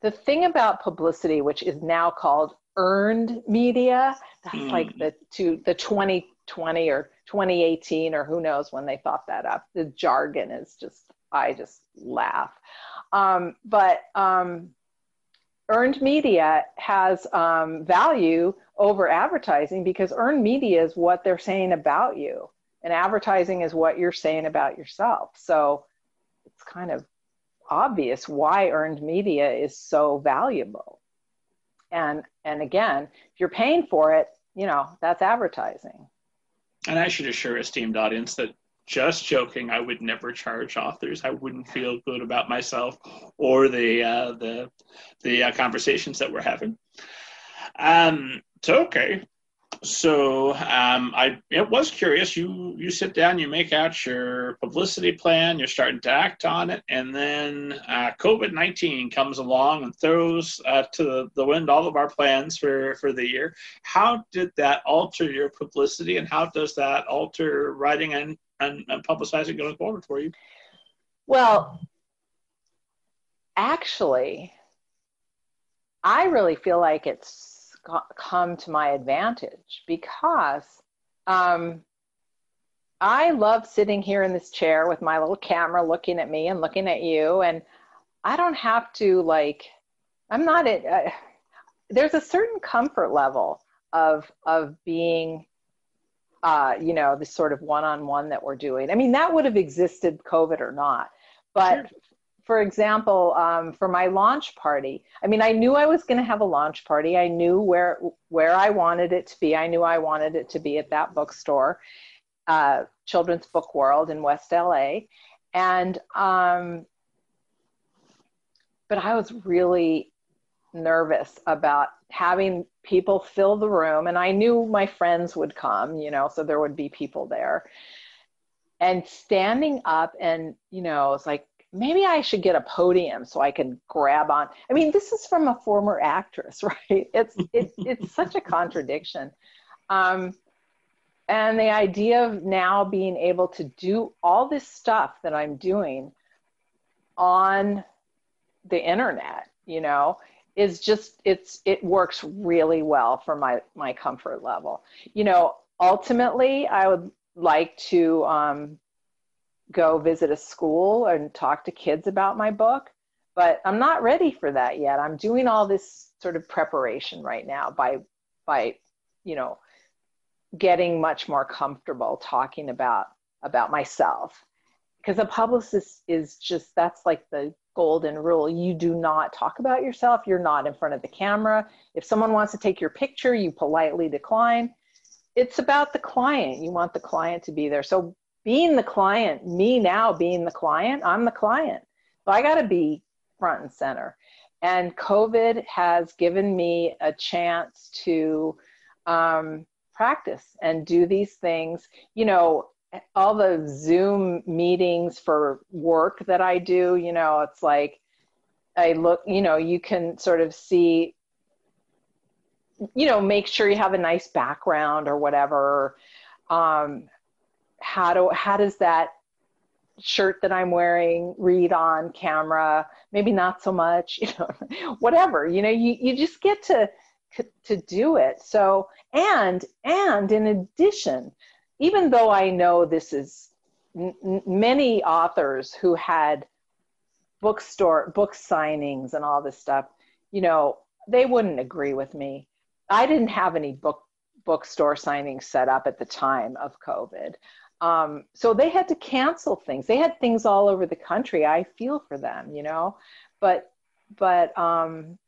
the thing about publicity, which is now called earned media. That's mm. like the to the 2020 or 2018 or who knows when they thought that up. The jargon is just, I just laugh. Um, but um, earned media has um, value over advertising because earned media is what they're saying about you, and advertising is what you're saying about yourself. So it's kind of obvious why earned media is so valuable. And and again, if you're paying for it, you know that's advertising. And I should assure esteemed audience that just joking. I would never charge authors. I wouldn't feel good about myself or the uh, the the uh, conversations that we're having. Um, so okay, so um, I it was curious. You you sit down, you make out your publicity plan, you're starting to act on it, and then uh, COVID nineteen comes along and throws uh, to the, the wind all of our plans for for the year. How did that alter your publicity, and how does that alter writing and and, and publicizing going forward for you? Well, actually, I really feel like it's come to my advantage because um, I love sitting here in this chair with my little camera looking at me and looking at you. And I don't have to, like, I'm not, uh, there's a certain comfort level of, of being uh, you know, the sort of one-on-one that we're doing. I mean, that would have existed, COVID or not. But sure. for example, um, for my launch party, I mean, I knew I was going to have a launch party. I knew where where I wanted it to be. I knew I wanted it to be at that bookstore, uh, Children's Book World in West LA, and um, but I was really nervous about having people fill the room. And i knew my friends would come you know so there would be people there. And standing up and you know it's like maybe i should get a podium so i can grab on. I mean this is from a former actress right? It's it, it's such a contradiction. Um, and the idea of now being able to do all this stuff that i'm doing on the internet you know is just it's it works really well for my my comfort level. You know ultimately i would like to um, go visit a school and talk to kids about my book but i'm not ready for that yet. I'm doing all this sort of preparation right now by by you know getting much more comfortable talking about about myself. Because a publicist is just that's like the golden rule. You do not talk about yourself. You're not in front of the camera. If someone wants to take your picture, you politely decline. It's about the client. You want the client to be there. So, being the client, me now being the client, I'm the client. I got to be front and center. And COVID has given me a chance to um, practice and do these things. You know, all the Zoom meetings for work that I do, you know, it's like I look, you know, you can sort of see, you know, make sure you have a nice background or whatever. Um, how do how does that shirt that I'm wearing read on camera? Maybe not so much, you know, whatever. You know, you you just get to to do it. So and and in addition even though I know this is n- many authors who had bookstore book signings and all this stuff, you know, they wouldn't agree with me. I didn't have any book bookstore signings set up at the time of COVID. Um, so they had to cancel things. They had things all over the country. I feel for them, you know, but but um,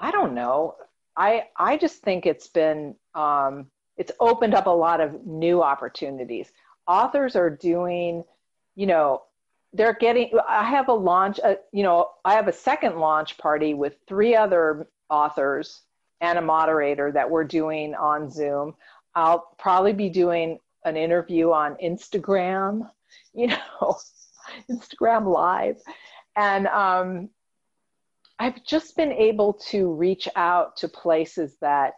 I don't know. I I just think it's been um, it's opened up a lot of new opportunities. Authors are doing, you know, they're getting, I have a launch, uh, you know, I have a second launch party with three other authors and a moderator that we're doing on Zoom. I'll probably be doing an interview on Instagram, you know, Instagram Live. And um, I've just been able to reach out to places that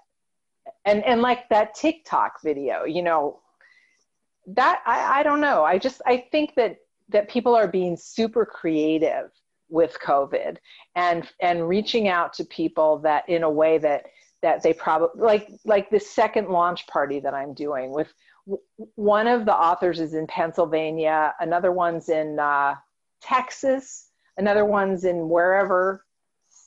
and and like that tiktok video you know that I, I don't know. I just i think that that people are being super creative with covid and and reaching out to people that in a way that that they probably like like the second launch party that I'm doing with one of the authors is in Pennsylvania, another one's in uh, Texas, another one's in wherever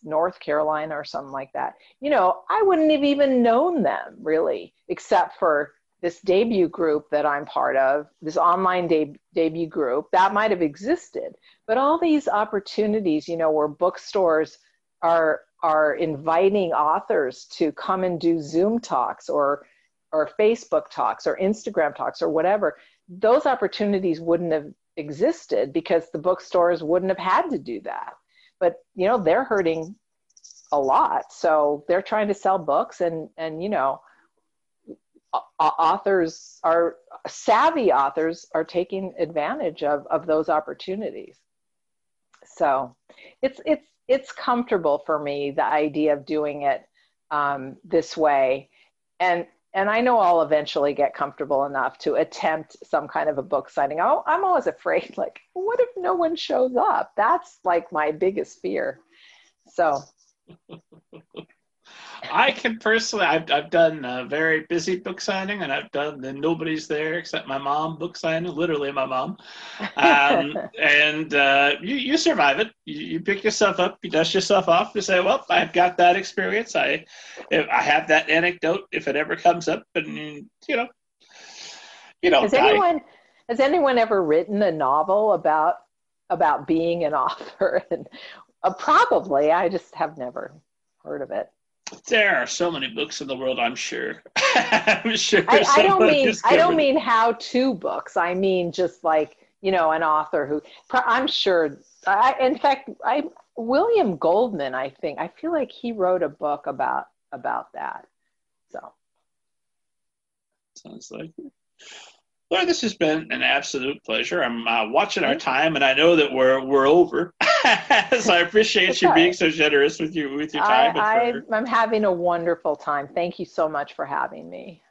North Carolina or something like that. You know, I wouldn't have even known them really, except for this debut group that I'm part of, this online de- debut group, that might have existed. But all these opportunities, you know, where bookstores are are inviting authors to come and do Zoom talks or or Facebook talks or Instagram talks or whatever, those opportunities wouldn't have existed because the bookstores wouldn't have had to do that. But you know, they're hurting a lot. So they're trying to sell books and and you know, authors are savvy authors are taking advantage of of those opportunities so it's it's it's comfortable for me the idea of doing it um, this way and and i know i'll eventually get comfortable enough to attempt some kind of a book signing. I i'm always afraid like what if no one shows up? That's like my biggest fear. So I can personally, I've, I've done a very busy book signing, and I've done the nobody's there except my mom book signing, literally my mom. Um, and uh, you, you survive it. You, you, pick yourself up, you dust yourself off, you say, "Well, I've got that experience. I, I have that anecdote if it ever comes up." And you know, you know. Has anyone has anyone ever written a novel about about being an author? And uh, probably, I just have never heard of it. There are so many books in the world. I'm sure. I'm sure. I, I don't mean I don't mean how to books. I mean just like you know an author who I'm sure. I, in fact, I William Goldman. I think I feel like he wrote a book about about that. So sounds like it. Well, this has been an absolute pleasure. I'm uh, watching our time, and I know that we're we're over. so I appreciate okay. you being so generous with you with your time. I, I, am having a wonderful time. Thank you so much for having me.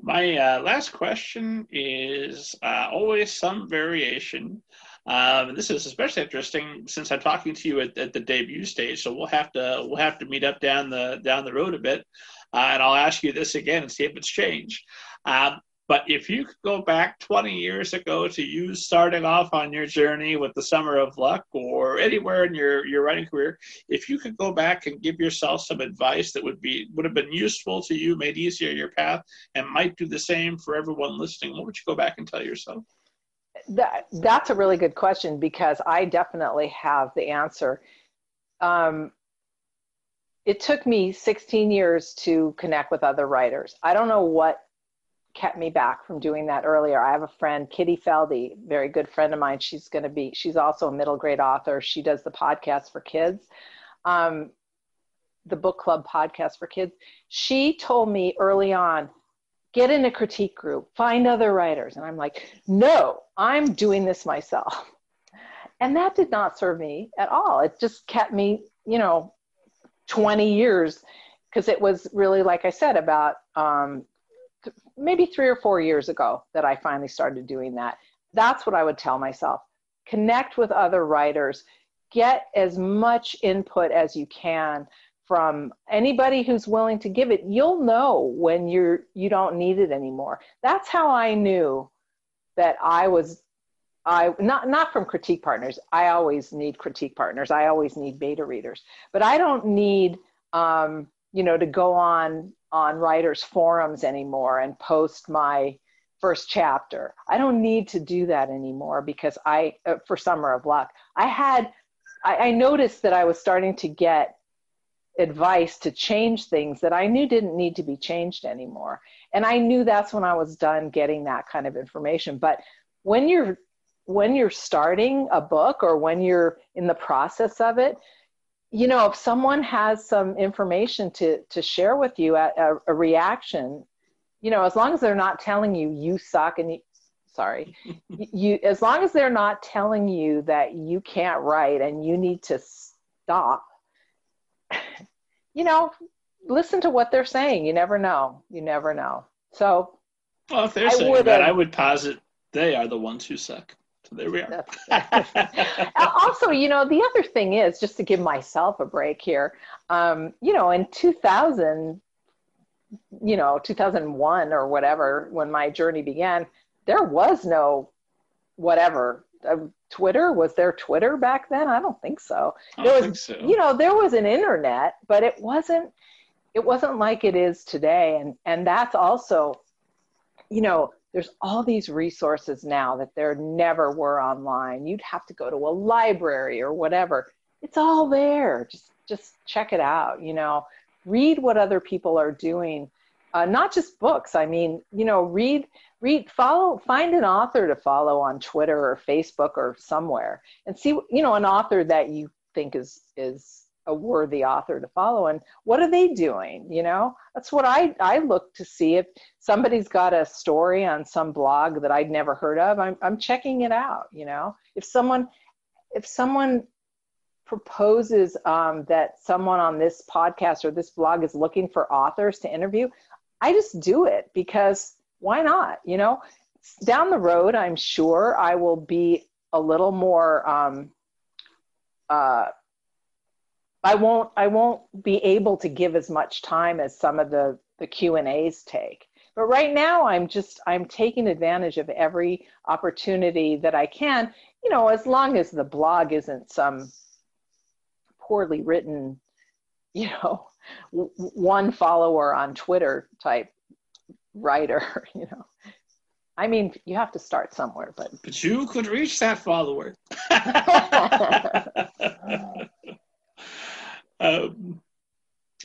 My uh, last question is uh, always some variation. Um, this is especially interesting since I'm talking to you at, at, the debut stage. So we'll have to we'll have to meet up down the down the road a bit, uh, and I'll ask you this again and see if it's changed. Um, but if you could go back 20 years ago to you starting off on your journey with the Summer of Luck or anywhere in your, your writing career, if you could go back and give yourself some advice that would be would have been useful to you, made easier your path, and might do the same for everyone listening, what would you go back and tell yourself? That, that's a really good question because I definitely have the answer. Um, it took me 16 years to connect with other writers. I don't know what kept me back from doing that earlier. I have a friend, Kitty Felde, very good friend of mine. She's going to be, she's also a middle grade author. She does the podcast for kids, um, the book club podcast for kids. She told me early on, get in a critique group, find other writers. And I'm like, no, I'm doing this myself. And that did not serve me at all. It just kept me, you know, 20 years because it was really, like I said, about um, maybe three or four years ago that I finally started doing that. That's what I would tell myself. Connect with other writers, get as much input as you can from anybody who's willing to give it. You'll know when you're you don't need it anymore. That's how I knew that I was I not not from critique partners. I always need critique partners. I always need beta readers, but I don't need um, you know to go on on writers forums anymore and post my first chapter. I don't need to do that anymore because I, uh, for Summer of Luck, I had, I, I noticed that I was starting to get advice to change things that I knew didn't need to be changed anymore. And I knew that's when I was done getting that kind of information. But when you're when you're starting a book or when you're in the process of it, you know, if someone has some information to to share with you, a, a, a reaction, you know, as long as they're not telling you you suck and you, sorry, you as long as they're not telling you that you can't write and you need to stop, you know, listen to what they're saying. You never know. You never know. So, well, if they're saying that, I would posit they are the ones who suck. So there we are. also, you know, the other thing is just to give myself a break here. Um, you know, in 2000, you know, 2001 or whatever, when my journey began, there was no whatever. Uh, Twitter was there Twitter back then? I don't think so. There was, so. you know, there was an internet, but it wasn't. It wasn't like it is today, and and that's also, you know, there's all these resources now that there never were online. You'd have to go to a library or whatever. It's all there. Just just check it out. You know, read what other people are doing. Uh, not just books. I mean, you know, read read follow find an author to follow on Twitter or Facebook or somewhere and see you know an author that you think is is a worthy author to follow. And what are they doing? You know that's what i i look to see. If somebody's got a story on some blog that i'd never heard of i'm, I'm checking it out you know? If someone if someone proposes um, that someone on this podcast or this blog is looking for authors to interview i just do it because why not you know? Down the road i'm sure i will be a little more um, uh, I won't I won't be able to give as much time as some of the the Q and A's take. But right now I'm just I'm taking advantage of every opportunity that I can, you know, as long as the blog isn't some poorly written, you know, w- one follower on Twitter type writer, you know. I mean, you have to start somewhere, but but you could reach that follower. Um,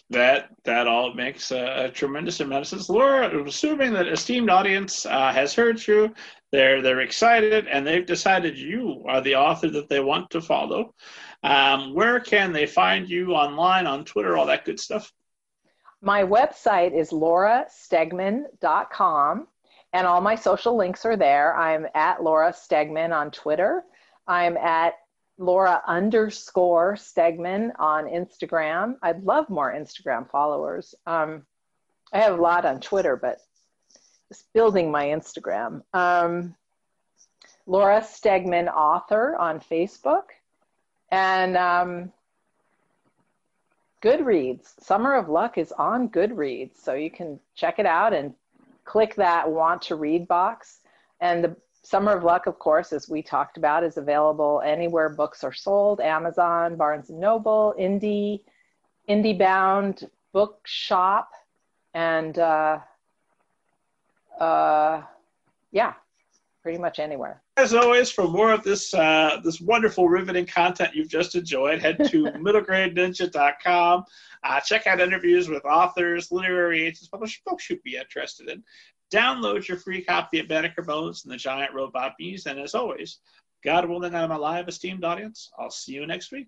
that that all makes a, a, tremendous amount of sense. Laura, assuming that esteemed audience uh, has heard you, they're they're excited and they've decided you are the author that they want to follow. Um, where can they find you online, on Twitter, all that good stuff? My website is laurastegman.com, and all my social links are there. I'm at Laura Stegman on Twitter. I'm at Laura underscore Stegman on Instagram. I'd love more Instagram followers. Um, I have a lot on Twitter, but just building my Instagram. Um, Laura Stegman author on Facebook. And um, Goodreads. Summer of Luck is on Goodreads. So you can check it out and click that want to read box. And the Summer of Luck, of course, as we talked about, is available anywhere books are sold Amazon, Barnes and Noble, Indie, IndieBound, Bookshop, and uh, uh, yeah, pretty much anywhere. As always, for more of this uh, this wonderful, riveting content you've just enjoyed, head to middlegradeninja.com. Uh, check out interviews with authors, literary agents, publishers, folks you'd be interested in. Download your free copy of Banneker Bones and the Giant Robot Bees. And as always, God willing, I'm alive, esteemed audience. I'll see you next week.